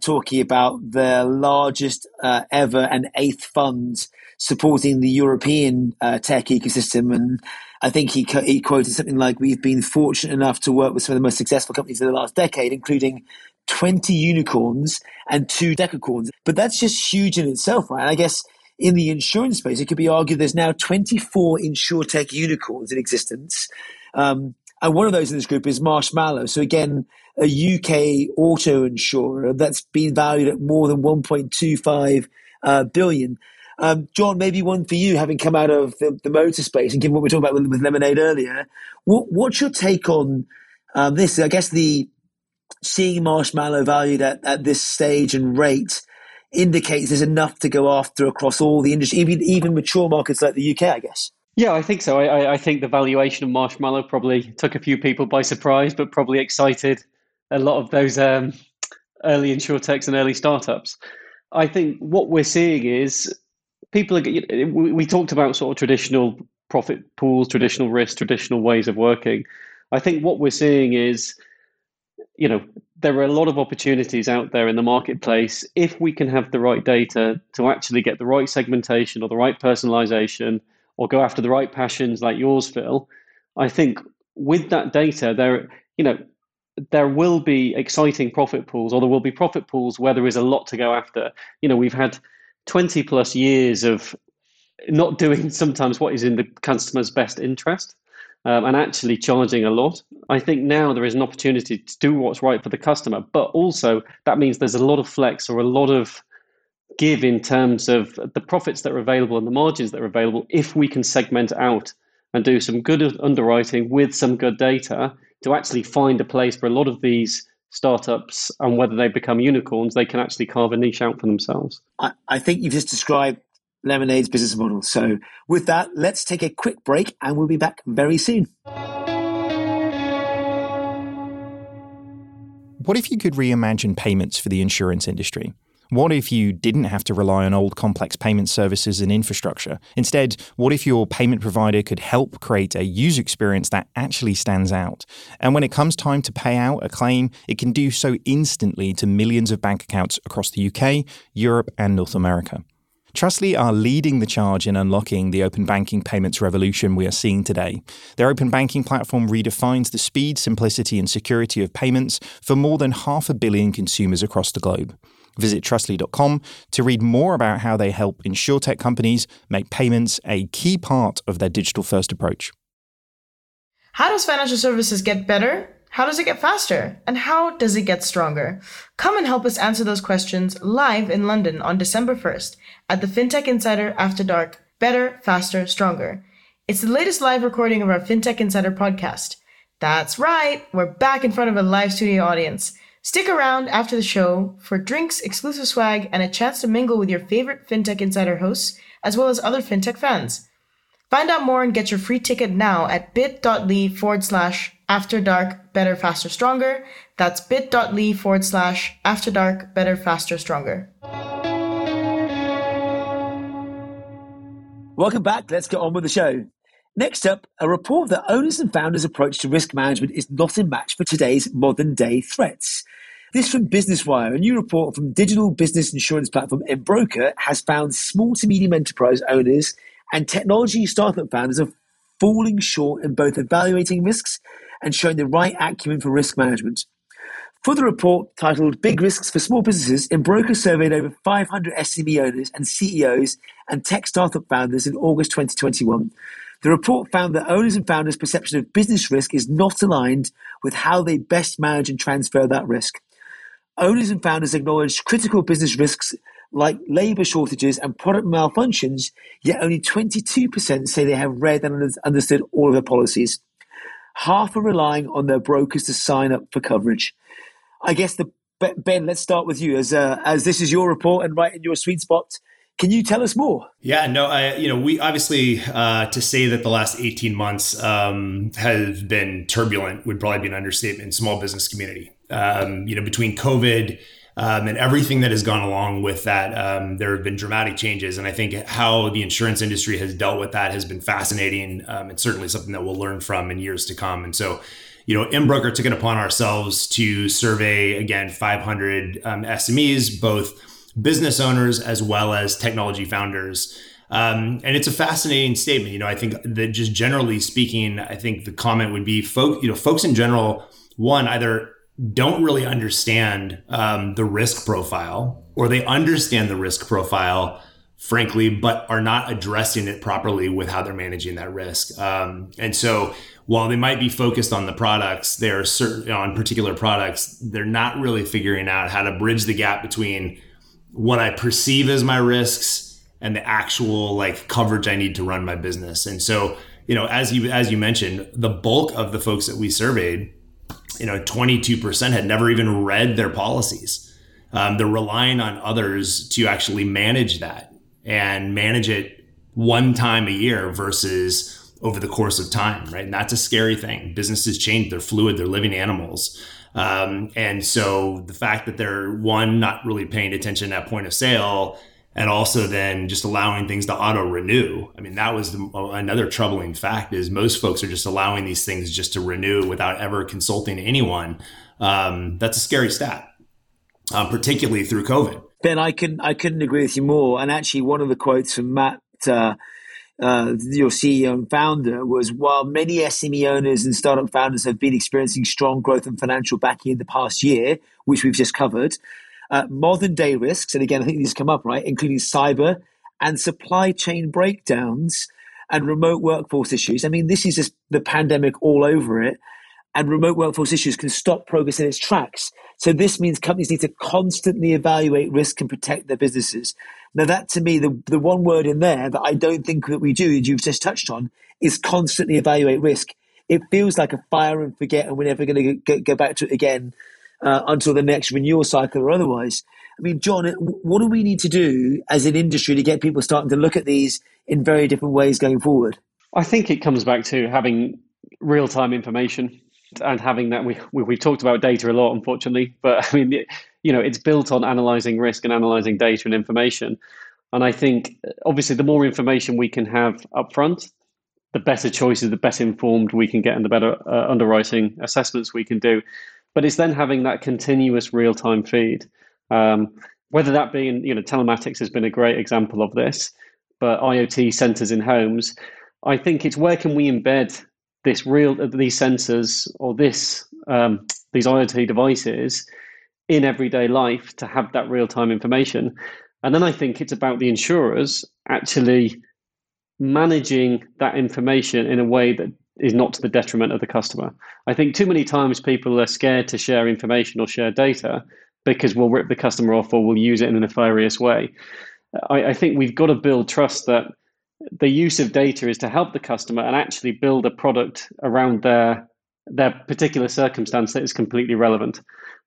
talking about their largest uh, ever and eighth fund supporting the European uh, tech ecosystem. And I think he, he quoted something like, "We've been fortunate enough to work with some of the most successful companies in the last decade, including 20 unicorns and two decacorns. But that's just huge in itself, right? I guess in the insurance space, it could be argued there's now 24 insurtech unicorns in existence. Um, and one of those in this group is Marshmallow. So again, a UK auto insurer that's been valued at more than 1.25 uh, billion. Um, John, maybe one for you, having come out of the, the motor space and given what we talked about with, with Lemonade earlier, what, what's your take on um, this? I guess the seeing marshmallow valued at, at this stage and rate indicates there's enough to go after across all the industry, even even mature markets like the UK, I guess. Yeah, I think so. I, I think the valuation of marshmallow probably took a few people by surprise, but probably excited a lot of those um, early insurtechs and early startups. I think what we're seeing is people are. We, we talked about sort of traditional profit pools, traditional risk, traditional ways of working. I think what we're seeing is you know, there are a lot of opportunities out there in the marketplace if we can have the right data to actually get the right segmentation or the right personalization or go after the right passions like yours, Phil. I think with that data, there, you know, there will be exciting profit pools, or there will be profit pools where there is a lot to go after. You know, we've had 20 plus years of not doing sometimes what is in the customer's best interest um, and actually charging a lot. I think now there is an opportunity to do what's right for the customer, but also that means there's a lot of flex or a lot of give in terms of the profits that are available and the margins that are available if we can segment out and do some good underwriting with some good data to actually find a place where a lot of these startups and whether they become unicorns, they can actually carve a niche out for themselves. I, I think you've just described Lemonade's business model. So, with that, let's take a quick break and we'll be back very soon. What if you could reimagine payments for the insurance industry? What if you didn't have to rely on old complex payment services and infrastructure? Instead, what if your payment provider could help create a user experience that actually stands out? And when it comes time to pay out a claim, it can do so instantly to millions of bank accounts across the UK, Europe, and North America. Trustly are leading the charge in unlocking the open banking payments revolution we are seeing today. Their open banking platform redefines the speed, simplicity, and security of payments for more than half a billion consumers across the globe. Visit trustly.com to read more about how they help insurtech companies make payments a key part of their digital first approach. How does financial services get better? How does it get faster? And how does it get stronger? Come and help us answer those questions live in London on December 1st at the FinTech Insider After Dark Better, Faster, Stronger. It's the latest live recording of our FinTech Insider podcast. That's right, we're back in front of a live studio audience. Stick around after the show for drinks, exclusive swag, and a chance to mingle with your favorite FinTech Insider hosts, as well as other FinTech fans. Find out more and get your free ticket now at bit.ly forward slash after dark better faster stronger. That's bit.ly forward slash after dark better faster stronger. Welcome back. Let's get on with the show. Next up a report that owners and founders approach to risk management is not a match for today's modern day threats. This from Business Wire, a new report from digital business insurance platform Embroker has found small to medium enterprise owners and technology startup founders are falling short in both evaluating risks and showing the right acumen for risk management. For the report titled Big Risks for Small Businesses, Embroker surveyed over 500 SME owners and CEOs and tech startup founders in August 2021. The report found that owners and founders' perception of business risk is not aligned with how they best manage and transfer that risk. Owners and founders acknowledge critical business risks like labor shortages and product malfunctions, yet only 22% say they have read and understood all of their policies half are relying on their brokers to sign up for coverage. I guess the Ben, let's start with you as uh, as this is your report and right in your sweet spot. Can you tell us more? Yeah, no, I, you know, we obviously uh, to say that the last eighteen months um, been turbulent would probably be an understatement in small business community. Um, you know, between COVID um, and everything that has gone along with that. Um, there have been dramatic changes, and I think how the insurance industry has dealt with that has been fascinating, um, and certainly something that we'll learn from in years to come. And so, you know, Embroker took it upon ourselves to survey again 500 um, SMEs, both business owners as well as technology founders. Um, and it's a fascinating statement. You know, I think that just generally speaking, I think the comment would be, folk, you know, folks in general, one either don't really understand um, the risk profile, or they understand the risk profile, frankly, but are not addressing it properly with how they're managing that risk. Um, and so, while they might be focused on the products, they're certain on particular products, they're not really figuring out how to bridge the gap between what I perceive as my risks and the actual like coverage I need to run my business. And so, you know, as you as you mentioned, the bulk of the folks that we surveyed, you know, 22% had never even read their policies. Um, they're relying on others to actually manage that and manage it one time a year versus over the course of time, right? And that's a scary thing. Businesses change; they're fluid, they're living animals. Um, and so the fact that they're one not really paying attention at point of sale and also then just allowing things to auto renew. I mean, that was the, another troubling fact is most folks are just allowing these things just to renew without ever consulting anyone. Um, that's a scary stat, uh, particularly through COVID. Ben, I couldn't I couldn't agree with you more. And actually, one of the quotes from Matt. Uh, uh, your CEO and founder was while many SME owners and startup founders have been experiencing strong growth and financial backing in the past year, which we've just covered, uh, modern day risks, and again, I think these come up, right, including cyber and supply chain breakdowns and remote workforce issues. I mean, this is just the pandemic all over it. And remote workforce issues can stop progress in its tracks. So this means companies need to constantly evaluate risk and protect their businesses. Now, that to me, the, the one word in there that I don't think that we do, you've just touched on, is constantly evaluate risk. It feels like a fire and forget, and we're never going to go back to it again uh, until the next renewal cycle or otherwise. I mean, John, what do we need to do as an industry to get people starting to look at these in very different ways going forward? I think it comes back to having real time information and having that. We, we have talked about data a lot, unfortunately, but I mean, you know, it's built on analyzing risk and analyzing data and information. And I think obviously the more information we can have upfront, the better choices, the better informed we can get, and the better uh, underwriting assessments we can do but it's then having that continuous real time feed. Um, whether that being, you know, telematics has been a great example of this, but IoT sensors in homes, I think it's where can we embed this real these sensors or this um, these IoT devices in everyday life to have that real time information, and then I think it's about the insurers actually managing that information in a way that is not to the detriment of the customer. I think too many times people are scared to share information or share data because we'll rip the customer off or we'll use it in a nefarious way. I, I think we've got to build trust that the use of data is to help the customer and actually build a product around their their particular circumstance that is completely relevant.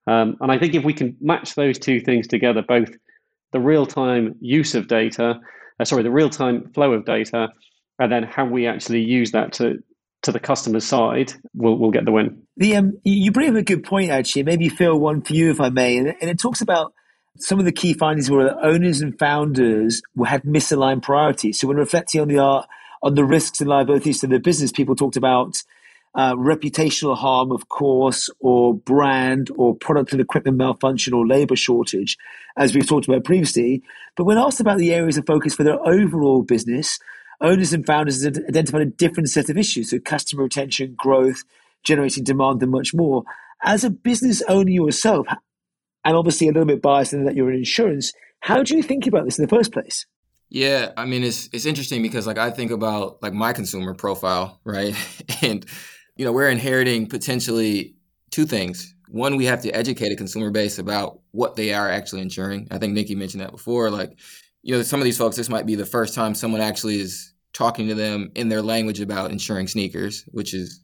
Um, and I think if we can match those two things together, both the real time use of data, uh, sorry, the real time flow of data, and then how we actually use that to to the customer's side will will get the win. The um, you bring up a good point actually. Maybe Phil, one for you, if I may, and, and it talks about some of the key findings were that owners and founders had misaligned priorities. So when reflecting on the art, on the risks and liabilities to their business, people talked about uh, reputational harm, of course, or brand, or product and equipment malfunction, or labor shortage, as we've talked about previously. But when asked about the areas of focus for their overall business, owners and founders identified a different set of issues, so customer retention, growth, generating demand, and much more. As a business owner yourself, and obviously a little bit biased in that you're in insurance, how do you think about this in the first place? Yeah, I mean it's it's interesting because like I think about like my consumer profile, right? and you know, we're inheriting potentially two things. One, we have to educate a consumer base about what they are actually insuring. I think Nikki mentioned that before. Like, you know, some of these folks, this might be the first time someone actually is talking to them in their language about insuring sneakers, which is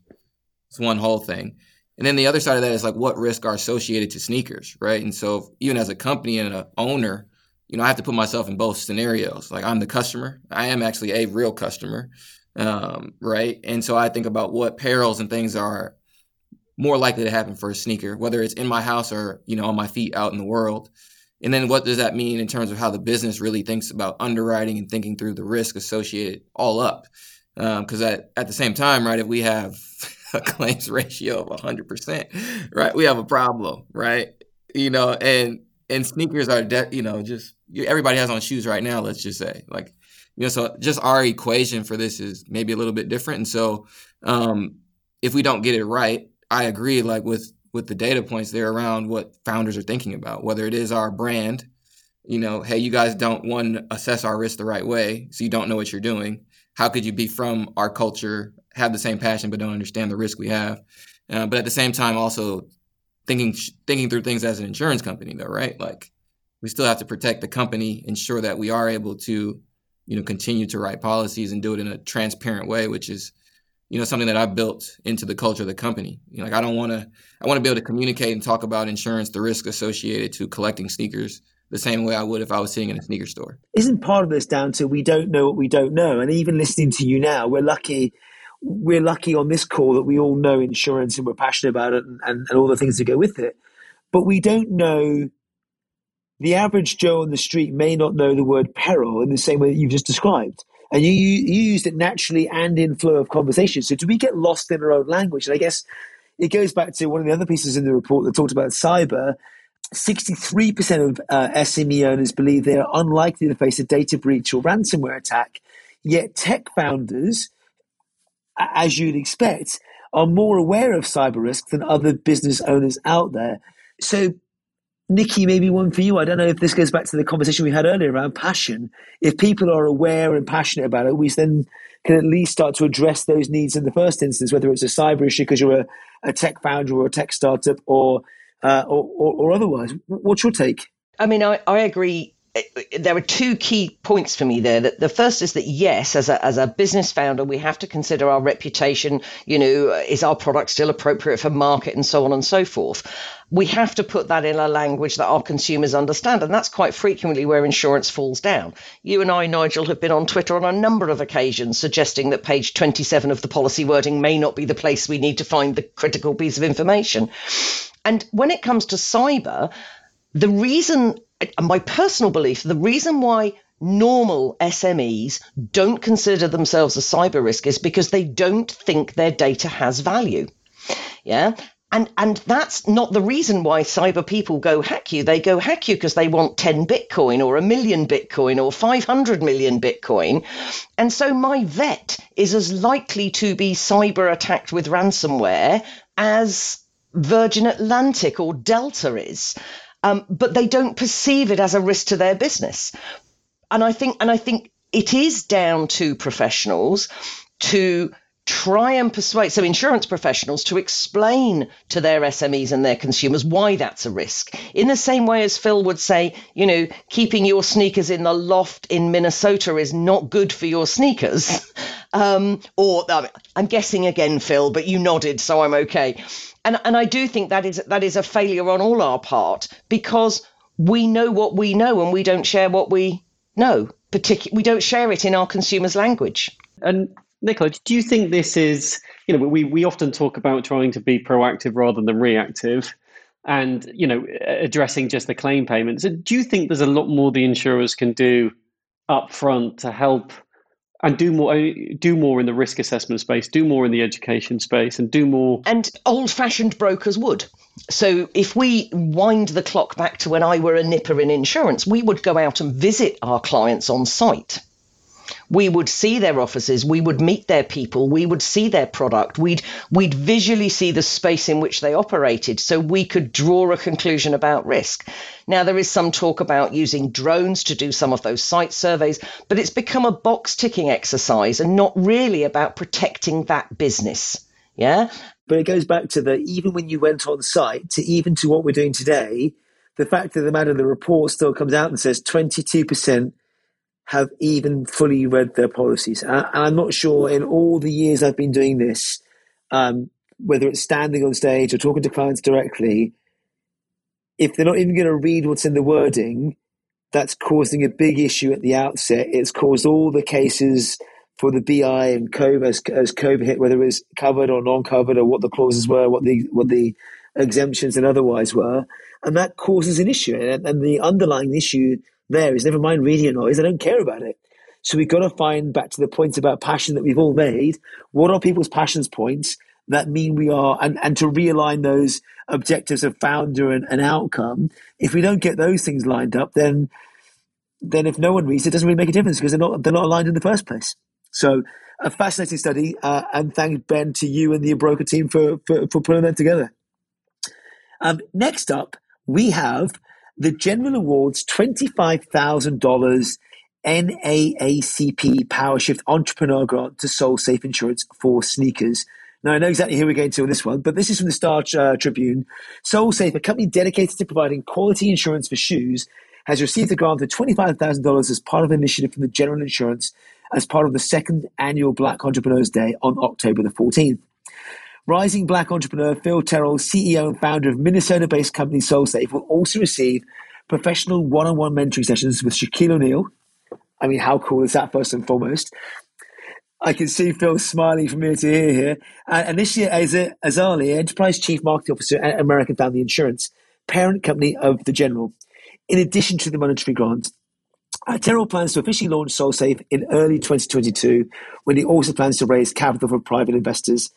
it's one whole thing. And then the other side of that is like what risks are associated to sneakers, right? And so even as a company and an owner, you know, I have to put myself in both scenarios. Like I'm the customer, I am actually a real customer, um, right? And so I think about what perils and things are more likely to happen for a sneaker, whether it's in my house or you know on my feet out in the world. And then what does that mean in terms of how the business really thinks about underwriting and thinking through the risk associated all up? Because um, at, at the same time, right, if we have a claims ratio of 100%, right, we have a problem, right? You know, and and sneakers are, de- you know, just everybody has on shoes right now, let's just say. Like, you know, so just our equation for this is maybe a little bit different. And so um, if we don't get it right, I agree, like with with the data points there around what founders are thinking about, whether it is our brand, you know, hey, you guys don't one assess our risk the right way, so you don't know what you're doing. How could you be from our culture, have the same passion, but don't understand the risk we have? Uh, but at the same time, also thinking thinking through things as an insurance company, though, right? Like we still have to protect the company, ensure that we are able to you know, continue to write policies and do it in a transparent way, which is, you know, something that I've built into the culture of the company. You know, like I don't want to, I want to be able to communicate and talk about insurance, the risk associated to collecting sneakers the same way I would if I was sitting in a sneaker store. Isn't part of this down to we don't know what we don't know? And even listening to you now, we're lucky. We're lucky on this call that we all know insurance and we're passionate about it and, and, and all the things that go with it. But we don't know the average Joe on the street may not know the word peril in the same way that you've just described. And you, you used it naturally and in flow of conversation. So do we get lost in our own language? And I guess it goes back to one of the other pieces in the report that talked about cyber 63% of uh, SME owners believe they are unlikely to face a data breach or ransomware attack. Yet tech founders, as you'd expect, are more aware of cyber risk than other business owners out there. So, Nikki, maybe one for you. I don't know if this goes back to the conversation we had earlier around passion. If people are aware and passionate about it, we then can at least start to address those needs in the first instance, whether it's a cyber issue because you're a, a tech founder or a tech startup or uh, or, or, or, otherwise. What's your take? I mean, I, I agree. Uh, there are two key points for me there. The first is that yes, as a as a business founder, we have to consider our reputation. You know, is our product still appropriate for market, and so on and so forth. We have to put that in a language that our consumers understand, and that's quite frequently where insurance falls down. You and I, Nigel, have been on Twitter on a number of occasions suggesting that page 27 of the policy wording may not be the place we need to find the critical piece of information. And when it comes to cyber, the reason, my personal belief, the reason why normal SMEs don't consider themselves a cyber risk is because they don't think their data has value. Yeah. And and that's not the reason why cyber people go hack you. They go hack you because they want 10 Bitcoin or a million Bitcoin or 500 million Bitcoin. And so my vet is as likely to be cyber attacked with ransomware as Virgin Atlantic or Delta is, um, but they don't perceive it as a risk to their business. And I think, and I think it is down to professionals to try and persuade so insurance professionals to explain to their SMEs and their consumers why that's a risk. In the same way as Phil would say, you know, keeping your sneakers in the loft in Minnesota is not good for your sneakers. Um, or I'm guessing again, Phil, but you nodded, so I'm okay. And and I do think that is that is a failure on all our part because we know what we know and we don't share what we know. Particularly, we don't share it in our consumers' language. And Nicola, do you think this is, you know, we, we often talk about trying to be proactive rather than reactive and, you know, addressing just the claim payments. Do you think there's a lot more the insurers can do up front to help and do more do more in the risk assessment space, do more in the education space and do more And old fashioned brokers would. So if we wind the clock back to when I were a nipper in insurance, we would go out and visit our clients on site we would see their offices, we would meet their people, we would see their product, we'd we'd visually see the space in which they operated, so we could draw a conclusion about risk. Now there is some talk about using drones to do some of those site surveys, but it's become a box ticking exercise and not really about protecting that business. Yeah. But it goes back to the even when you went on site to even to what we're doing today, the fact of the matter, the report still comes out and says 22% have even fully read their policies. And I'm not sure in all the years I've been doing this, um, whether it's standing on stage or talking to clients directly, if they're not even going to read what's in the wording, that's causing a big issue at the outset. It's caused all the cases for the BI and COVID as, as COVID hit, whether it was covered or non-covered, or what the clauses were, what the what the exemptions and otherwise were, and that causes an issue. And, and the underlying issue there is never mind reading noise. I don't care about it. So we've got to find back to the point about passion that we've all made. What are people's passions points that mean we are, and, and to realign those objectives of founder and, and outcome. If we don't get those things lined up, then then if no one reads it, doesn't really make a difference because they're not they're not aligned in the first place. So a fascinating study, uh, and thank Ben to you and Embroker team for for, for putting that together. Um, next up, we have the General Awards $25,000 NAACP PowerShift Entrepreneur Grant to SoleSafe Insurance for sneakers. Now, I know exactly who we're going to on this one, but this is from the Star uh, Tribune. SoleSafe, a company dedicated to providing quality insurance for shoes, has received a grant of $25,000 as part of an initiative from the General Insurance as part of the second annual Black Entrepreneurs Day on October the 14th. Rising Black entrepreneur Phil Terrill, CEO and founder of Minnesota based company SoleSafe, will also receive professional one on one mentoring sessions with Shaquille O'Neal. I mean, how cool is that, first and foremost? I can see Phil smiling from ear to ear here. Uh, and this year, Azali, Enterprise Chief Marketing Officer at American Family Insurance, parent company of the General. In addition to the monetary grant, uh, Terrill plans to officially launch SoleSafe in early 2022, when he also plans to raise capital for private investors.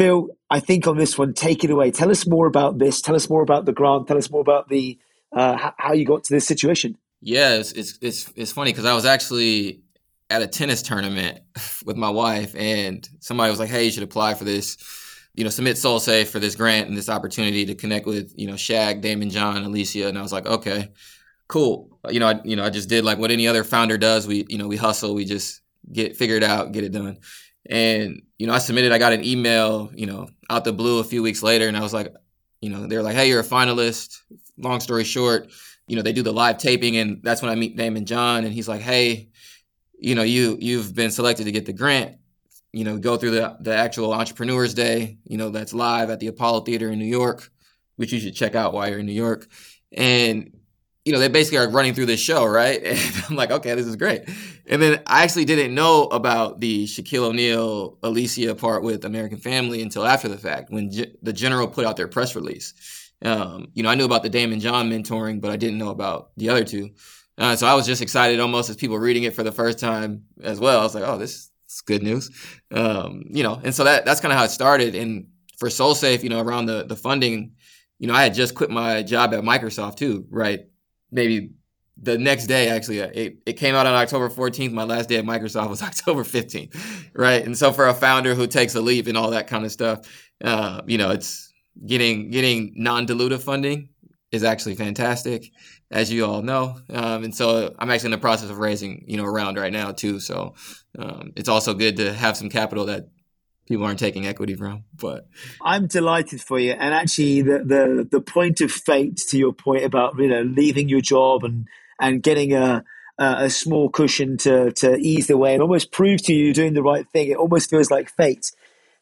Phil, I think on this one, take it away. Tell us more about this. Tell us more about the grant. Tell us more about the uh, how you got to this situation. Yeah, it's it's it's, it's funny because I was actually at a tennis tournament with my wife, and somebody was like, "Hey, you should apply for this." You know, submit SoleSafe for this grant and this opportunity to connect with you know Shaq, Daymond, John, Alicia, and I was like, "Okay, cool." You know, I you know I just did like what any other founder does. We you know we hustle, we just get figure it out, get it done. And you know, I submitted. I got an email, you know, out the blue a few weeks later, and I was like, you know, they were like, "Hey, you're a finalist." Long story short, you know, they do the live taping, and that's when I meet Daymond John, and he's like, "Hey, you know, you you've been selected to get the grant. You know, go through the the actual Entrepreneurs Day. You know, that's live at the Apollo Theater in New York, which you should check out while you're in New York. And you know, they basically are running through this show, right? And I'm like, okay, this is great. And then I actually didn't know about the Shaquille O'Neal, Alicia part with American Family until after the fact, when G- the General put out their press release. Um, you know, I knew about the Daymond John mentoring, but I didn't know about the other two. Uh, so I was just excited almost as people reading it for the first time as well. I was like, oh, this is good news. Um, you know, and so that that's kind of how it started. And for SoleSafe, you know, around the the funding, you know, I had just quit my job at Microsoft too, right? Maybe the next day actually uh, it, it came out on october 14th my last day at microsoft was october 15th right? And so for a founder who takes a leap and all that kind of stuff uh, you know it's getting getting non-dilutive funding is actually fantastic as you all know. Um, and so i'm actually in the process of raising you know around right now too. So um, it's also good to have some capital that people aren't taking equity from. But I'm delighted for you. And actually, the the the point of fate, to your point about you know leaving your job and and getting a a small cushion to to ease the way and almost prove to you you're doing the right thing. It almost feels like fate.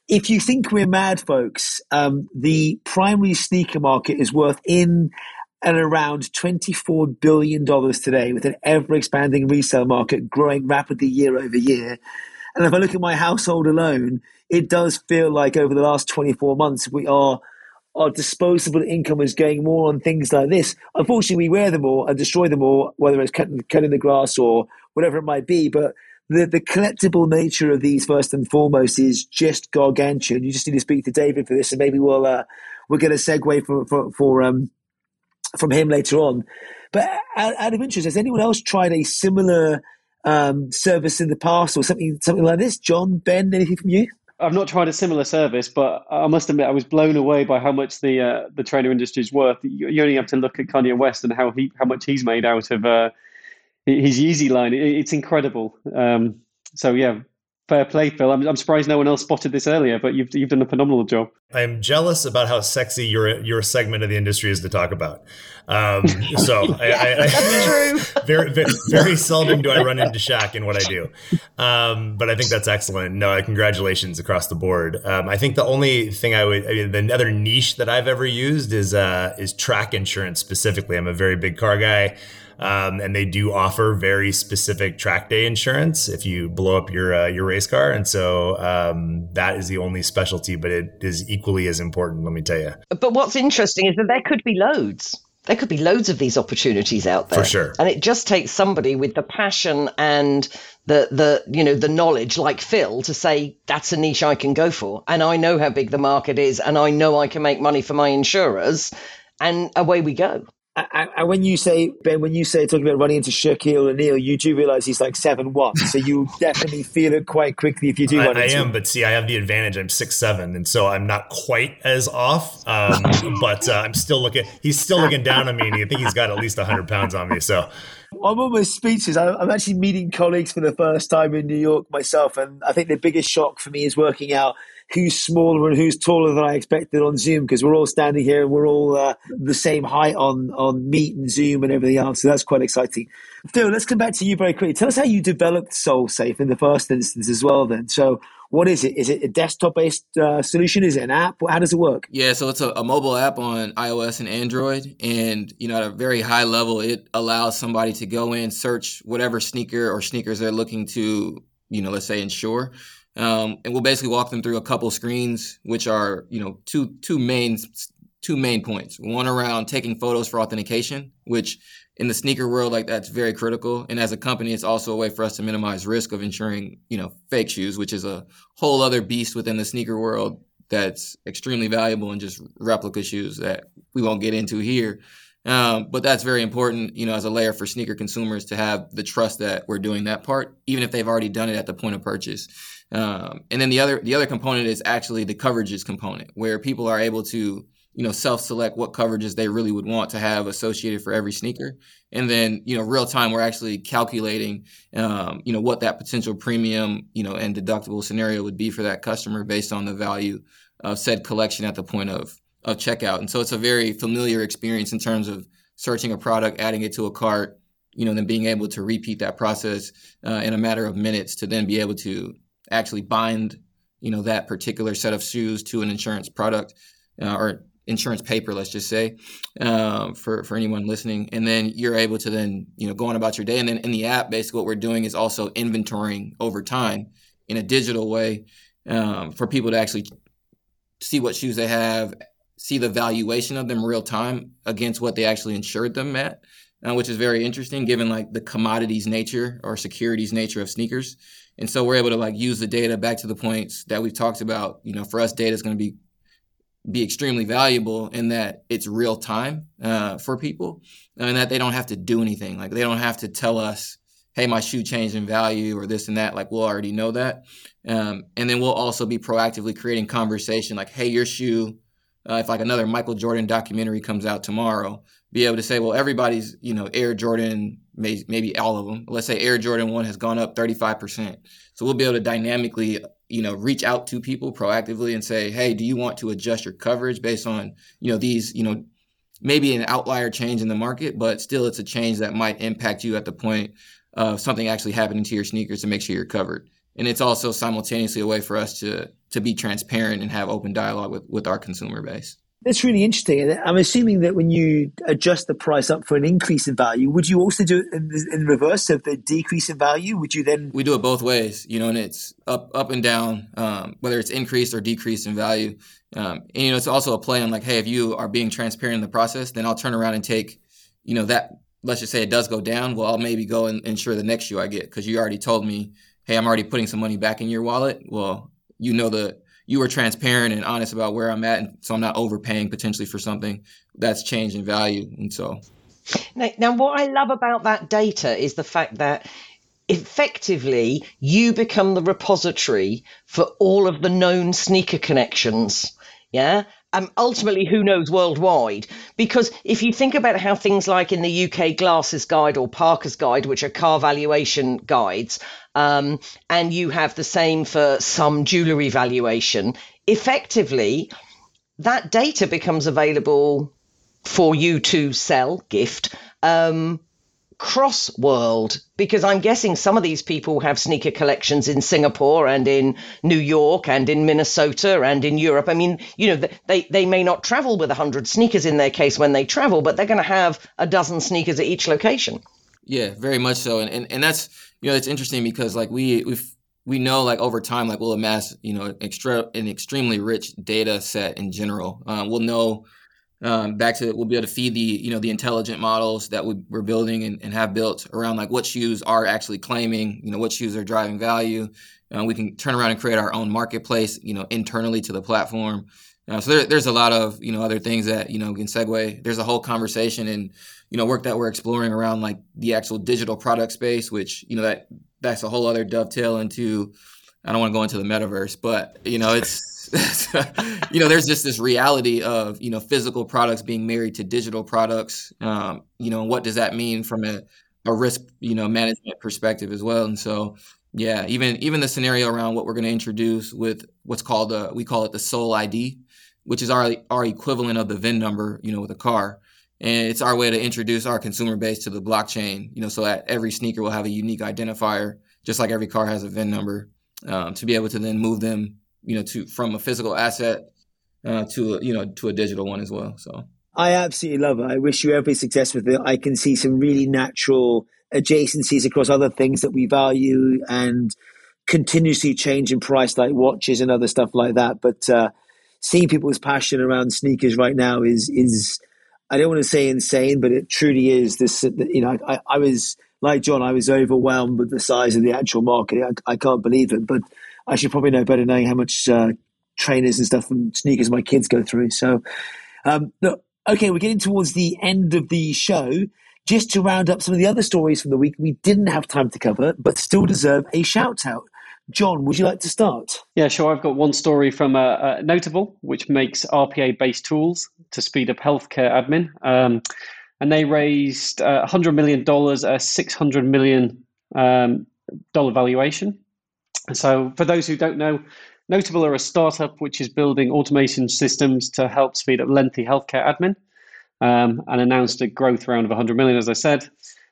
If you think we're mad, folks, um, the primary sneaker market is worth in and around $24 billion today, with an ever expanding resale market growing rapidly year over year. And if I look at my household alone, it does feel like over the last 24 months, we are our disposable income is going more on things like this. Unfortunately, we wear them all and destroy them all, whether it's cutting, cutting the grass or whatever it might be. But the, the collectible nature of these, first and foremost, is just gargantuan. You just need to speak to David for this, and maybe we'll uh, we'll get a segue for for, for um, from him later on. But out, out of interest, has anyone else tried a similar um, service in the past or something something like this? John, Ben, anything from you? I've not tried a similar service, but I must admit I was blown away by how much the uh, the trainer industry is worth. You, only have to look at Kanye West and how he how much he's made out of uh, his Yeezy line. It, it's incredible. Um, so yeah, fair play, Phil. I'm, I'm surprised no one else spotted this earlier, but you've you've done a phenomenal job. I'm jealous about how sexy your your segment of the industry is to talk about. Um, so I, I, I very, very, very seldom do I run into Shaq in what I do, um, but I think that's excellent. No, I congratulations across the board. Um, I think the only thing I would, I mean, the other niche that I've ever used is uh, is track insurance specifically. I'm a very big car guy. Um, and they do offer very specific track day insurance if you blow up your uh, your race car, and so um, that is the only specialty, but it is equally as important. Let me tell you. But what's interesting is that there could be loads. There could be loads of these opportunities out there. For sure. And it just takes somebody with the passion and the the you know the knowledge like Phil to say that's a niche I can go for and I know how big the market is and I know I can make money for my insurers and away we go. And when you say Ben, when you say talking about running into Shaquille O'Neal, you do realize he's like seven one, so you definitely feel it quite quickly if you do. I, I am, but see, I have the advantage. I'm six seven, and so I'm not quite as off. Um, but uh, I'm still looking. He's still looking down on me, and I think he's got at least hundred pounds on me. So I'm almost speechless. I'm actually meeting colleagues for the first time in New York myself, and I think the biggest shock for me is working out who's smaller and who's taller than I expected on Zoom because we're all standing here and we're all uh, the same height on on Meet and Zoom and everything else. So that's quite exciting. Phil, let's come back to you very quickly. Tell us how you developed SoleSafe in the first instance as well. Then, so what is it? Is it a desktop based uh, solution? Is it an app? How does it work? Yeah, so it's a, a, mobile app on iOS and Android. And, you know, at a very high level, it allows somebody to go in, search whatever sneaker or sneakers they're looking to, you know, let's say insure. Um, and we'll basically walk them through a couple screens, which are, you know, two two main two main points. One around taking photos for authentication, which in the sneaker world, like that's very critical. And as a company, it's also a way for us to minimize risk of insuring, you know, fake shoes, which is a whole other beast within the sneaker world that's extremely valuable and just replica shoes that we won't get into here. Um, but that's very important, you know, as a layer for sneaker consumers to have the trust that we're doing that part, even if they've already done it at the point of purchase. Um, and then the other the other component is actually the coverages component, where people are able to you know, self-select what coverages they really would want to have associated for every sneaker. And then, you know, real time, we're actually calculating, um, you know, what that potential premium, you know, and deductible scenario would be for that customer based on the value of said collection at the point of, of checkout. And so it's a very familiar experience in terms of searching a product, adding it to a cart, you know, then being able to repeat that process uh, in a matter of minutes to then be able to actually bind, you know, that particular set of shoes to an insurance product uh, or insurance paper, let's just say, um, for for anyone listening, and then you're able to then you know go on about your day, and then in the app, basically what we're doing is also inventorying over time in a digital way um, for people to actually see what shoes they have, see the valuation of them real time against what they actually insured them at. Uh, which is very interesting given like the commodities nature or securities nature of sneakers. And so we're able to like use the data back to the points that we've talked about. You know, for us, data is going to be be extremely valuable in that it's real time uh, for people and that they don't have to do anything. Like they don't have to tell us, hey, my shoe changed in value or this and that. Like we'll already know that. Um, and then we'll also be proactively creating conversation like, hey, your shoe, uh, if like another Michael Jordan documentary comes out tomorrow, be able to say, well, everybody's, you know, Air Jordan, may, maybe all of them. Let's say Air Jordan 1 has gone up 35%. So we'll be able to dynamically you know reach out to people proactively and say hey do you want to adjust your coverage based on you know these you know maybe an outlier change in the market but still it's a change that might impact you at the point of something actually happening to your sneakers to make sure you're covered and it's also simultaneously a way for us to to be transparent and have open dialogue with with our consumer base that's really interesting. I'm assuming that when you adjust the price up for an increase in value, would you also do it in, in reverse? of the decrease in value, would you then? We do it both ways, you know, and it's up, up and down, um, whether it's increased or decreased in value. Um, and you know, it's also a play on like, hey, if you are being transparent in the process, then I'll turn around and take, you know, that. Let's just say it does go down. Well, I'll maybe go and ensure the next shoe I get because you already told me, hey, I'm already putting some money back in your wallet. Well, you know the you were transparent and honest about where I'm at, and so I'm not overpaying potentially for something that's changed in value. And so, now, now what I love about that data is the fact that effectively you become the repository for all of the known sneaker connections. Yeah. Um, ultimately, who knows worldwide? Because if you think about how things like in the UK Glass's Guide or Parker's Guide, which are car valuation guides, um, and you have the same for some jewellery valuation, effectively, that data becomes available for you to sell, gift, um, cross world because I'm guessing some of these people have sneaker collections in Singapore and in New York and in Minnesota and in Europe. I mean, you know, they, they may not travel with a 100 sneakers in their case when they travel, but they're going to have a dozen sneakers at each location. Yeah, very much so. And, and, and that's, you know, it's interesting because like we, we we know like over time, like we'll amass, you know, extra, an extremely rich data set in general. Um, we'll know um, back to we'll be able to feed the you know the intelligent models that we, are building and, and, have built around like what shoes are actually claiming you know what shoes are driving value. Uh, we can turn around and create our own marketplace you know internally to the platform. Uh, so there, there's a lot of you know other things that you know can segue. There's a whole conversation and you know work that we're exploring around like the actual digital product space which you know that that's a whole other dovetail into i don't want to go into the metaverse but you know it's you know, there's just this reality of you know physical products being married to digital products. Um, you know, what does that mean from a, a risk you know management perspective as well? And so, Yeah, even even the scenario around what we're going to introduce with what's called the we call it the Sole ID, which is our our equivalent of the VIN number, you know, with a car, and it's our way to introduce our consumer base to the blockchain. You know, so that every sneaker will have a unique identifier, just like every car has a VIN number, um, to be able to then move them, you know, to from a physical asset uh, to a, you know to a digital one as well. So I absolutely love it. I wish you every success with it. I can see some really natural adjacencies across other things that we value and continuously change in price, like watches and other stuff like that. But uh, seeing people's passion around sneakers right now is is I don't want to say insane, but it truly is. This you know, I, I was like John, I was overwhelmed with the size of the actual market. I, I can't believe it, but I should probably know better knowing how much uh, trainers and stuff and sneakers my kids go through. So, um, okay, we're getting towards the end of the show. Just to round up some of the other stories from the week we didn't have time to cover, but still deserve a shout out. John, would you like to start? Yeah, sure. I've got one story from uh, uh, Notable, which makes RPA based tools to speed up healthcare admin. Um, and they raised uh, $100 million, a $600 million um, dollar valuation. So, for those who don't know, Notable are a startup which is building automation systems to help speed up lengthy healthcare admin um, and announced a growth round of 100 million, as I said.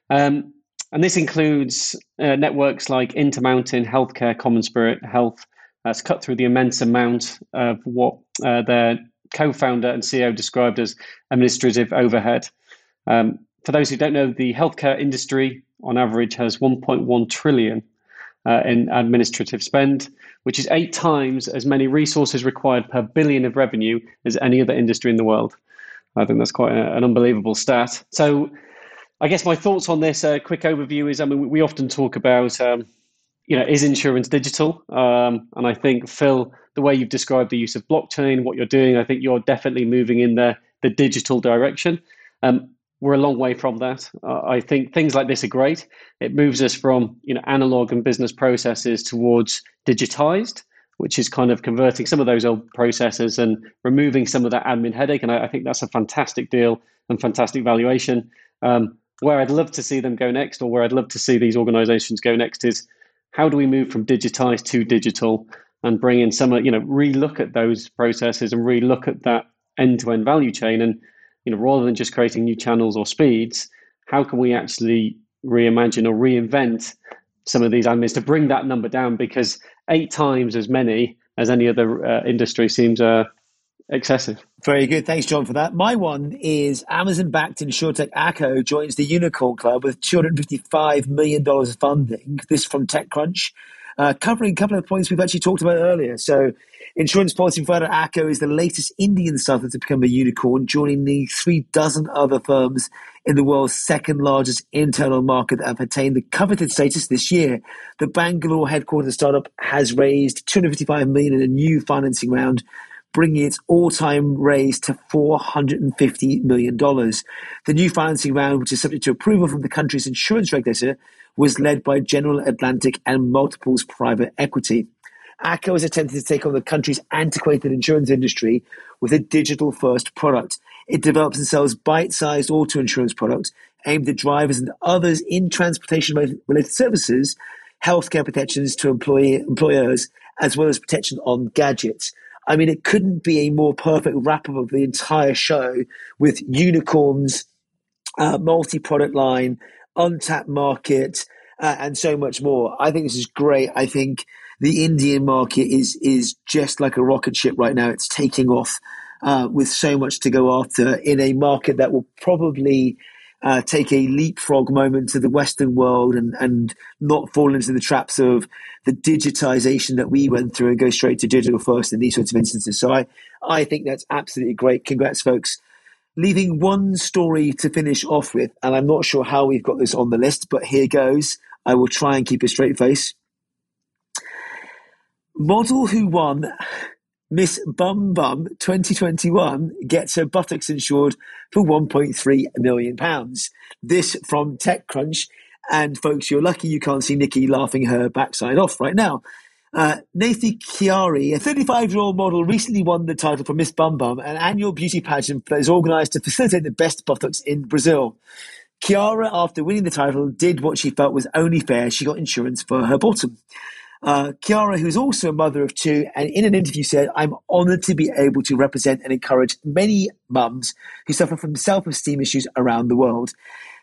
Um, and this includes uh, networks like Intermountain Healthcare, Common Spirit Health. That's cut through the immense amount of what uh, their co founder and CEO described as administrative overhead. Um, for those who don't know, the healthcare industry on average has 1.1 trillion uh, in administrative spend, which is eight times as many resources required per billion of revenue as any other industry in the world. I think that's quite a, an unbelievable stat. So, I guess my thoughts on this uh, quick overview is I mean, we often talk about, um, you know, is insurance digital? Um, and I think, Phil, the way you've described the use of blockchain, what you're doing, I think you're definitely moving in the, the digital direction. Um, we're a long way from that. Uh, I think things like this are great. It moves us from you know analog and business processes towards digitized, which is kind of converting some of those old processes and removing some of that admin headache. And I, I think that's a fantastic deal and fantastic valuation. Um, where I'd love to see them go next, or where I'd love to see these organizations go next, is how do we move from digitized to digital and bring in some, you know, relook at those processes and relook at that end to end value chain. And, you know, rather than just creating new channels or speeds, how can we actually reimagine or reinvent some of these admins to bring that number down? Because eight times as many as any other uh, industry seems uh, excessive. Very good. Thanks, John, for that. My one is Amazon backed insurtech Acko joins the Unicorn Club with $255 million funding. This from TechCrunch, uh, covering a couple of points we've actually talked about earlier. So, insurance policy provider Acko is the latest Indian startup to become a unicorn, joining the three dozen other firms in the world's second largest internal market that have attained the coveted status this year. The Bangalore headquartered startup has raised 255 million in a new financing round bringing its all-time raise to $450 million. The new financing round, which is subject to approval from the country's insurance regulator, was led by General Atlantic and Multiples Private Equity. Acko is attempting to take on the country's antiquated insurance industry with a digital-first product. It develops and sells bite-sized auto insurance products aimed at drivers and others in transportation-related services, healthcare protections to employee, employers, as well as protection on gadgets. I mean, it couldn't be a more perfect wrap up of the entire show with unicorns, uh, multi product line, untapped market, uh, and so much more. I think this is great. I think the Indian market is is just like a rocket ship right now. It's taking off uh, with so much to go after in a market that will probably uh, take a leapfrog moment to the Western world and, and not fall into the traps of the digitization that we went through and go straight to digital first in these sorts of instances. So I, I think that's absolutely great. Congrats, folks. Leaving one story to finish off with, and I'm not sure how we've got this on the list, but here goes. I will try and keep a straight face. Model who won Miss BumBum 2021 gets her buttocks insured for 1.3 million pounds. This from TechCrunch. And folks, you're lucky you can't see Nikki laughing her backside off right now. Uh, Nathy Kihara, a 35 year old model, recently won the title for Miss BumBum, an annual beauty pageant that is organized to facilitate the best buttocks in Brazil. Kihara, after winning the title, did what she felt was only fair. She got insurance for her bottom. Uh, Kihara, who's also a mother of two, and in an interview said, I'm honored to be able to represent and encourage many mums who suffer from self esteem issues around the world.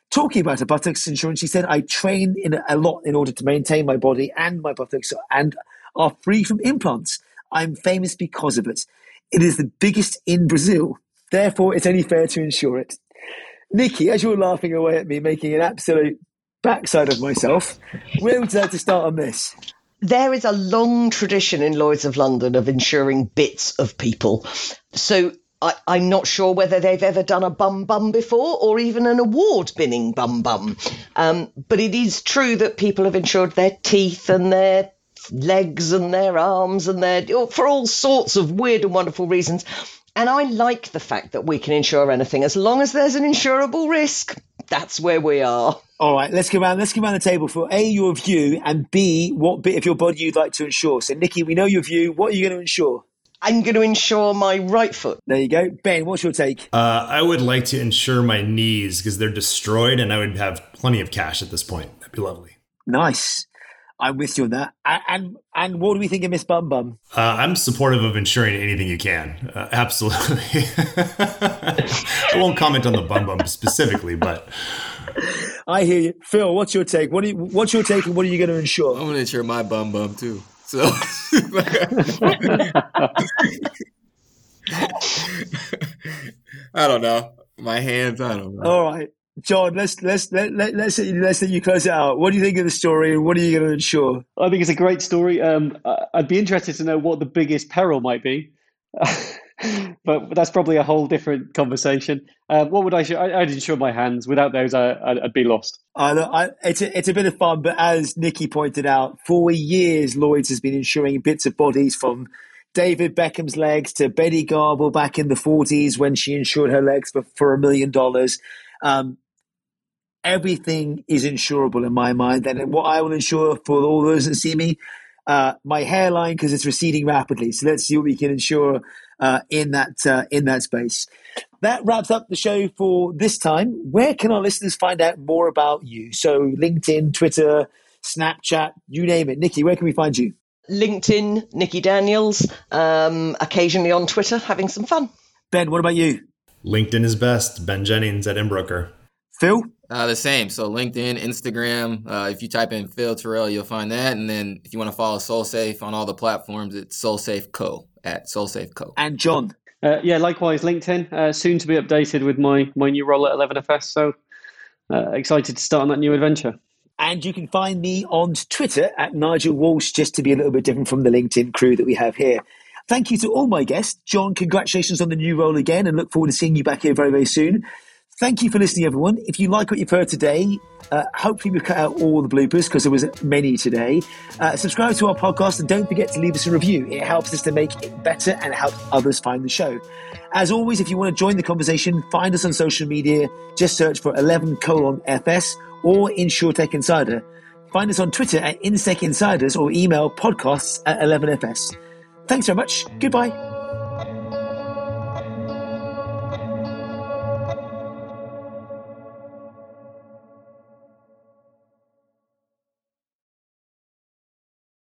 Talking about her buttocks insurance, she said, I train in a lot in order to maintain my body and my buttocks and are free from implants. I'm famous because of it. It is the biggest in Brazil. Therefore, it's only fair to insure it. Nikki, as you're laughing away at me, making an absolute backside of myself, where would you like to start on this? There is a long tradition in Lloyd's of London of insuring bits of people. So I, am not sure whether they've ever done a bum bum before or even an award winning bum bum. Um, but it is true that people have insured their teeth and their legs and their arms and their for all sorts of weird and wonderful reasons. And I like the fact that we can insure anything as long as there's an insurable risk. That's where we are. All right, let's go around. Let's go around the table for a your view and b what bit of your body you'd like to insure. So, Nikki, we know your view. What are you going to insure? I'm going to insure my right foot. There you go, Ben. What's your take? Uh, I would like to insure my knees because they're destroyed, and I would have plenty of cash at this point. That'd be lovely. Nice. I'm with you on that. And and what do we think of Miss BumBum? Uh, I'm supportive of insuring anything you can. Uh, absolutely. I won't comment on the Bum Bum specifically, but I hear you, Phil. What's your take? What you, what's your take, and what are you going to insure? I'm going to insure my Bum Bum too. So. I don't know. My hands, I don't know. All right. John, let's let's let, let, let's let's let you close it out. What do you think of the story, and what are you going to insure? I think it's a great story. Um, I'd be interested to know what the biggest peril might be, but that's probably a whole different conversation. Uh, what would I? Insure? I'd insure my hands. Without those, I, would be lost. I, I, it's a, it's a bit of fun, but as Nikki pointed out, for years Lloyd's has been insuring bits of bodies from David Beckham's legs to Betty Grable back in the 40s when she insured her legs for, for a million dollars. Um, everything is insurable in my mind. And what I will insure for all those that see me, uh, my hairline because it's receding rapidly. So let's see what we can insure uh, in that uh, in that space. That wraps up the show for this time. Where can our listeners find out more about you? So LinkedIn, Twitter, Snapchat, you name it. Nikki, where can we find you? LinkedIn, Nikki Daniels. Um, occasionally on Twitter, having some fun. Ben, what about you? LinkedIn is best. Ben Jennings at Embroker. Phil? Uh, the same. So LinkedIn, Instagram. Uh, if you type in Phil Terrill, you'll find that. And then if you want to follow SoleSafe on all the platforms, it's SoleSafe Co. at SoleSafe Co. And John. Uh, yeah, likewise, LinkedIn. Uh, soon to be updated with my my new role at 11FS. So uh, excited to start on that new adventure. And you can find me on Twitter at Nigel Walsh, just to be a little bit different from the LinkedIn crew that we have here. Thank you to all my guests. John, congratulations on the new role again and look forward to seeing you back here very, very soon. Thank you for listening, everyone. If you like what you've heard today, uh, hopefully we've cut out all the bloopers because there was many today. Uh, subscribe to our podcast and don't forget to leave us a review. It helps us to make it better and helps others find the show. As always, if you want to join the conversation, find us on social media. Just search for 11 colon FS or InsurTech Insider. Find us on Twitter at InsTech Insiders or email podcasts at 11FS. Thanks very much. Goodbye.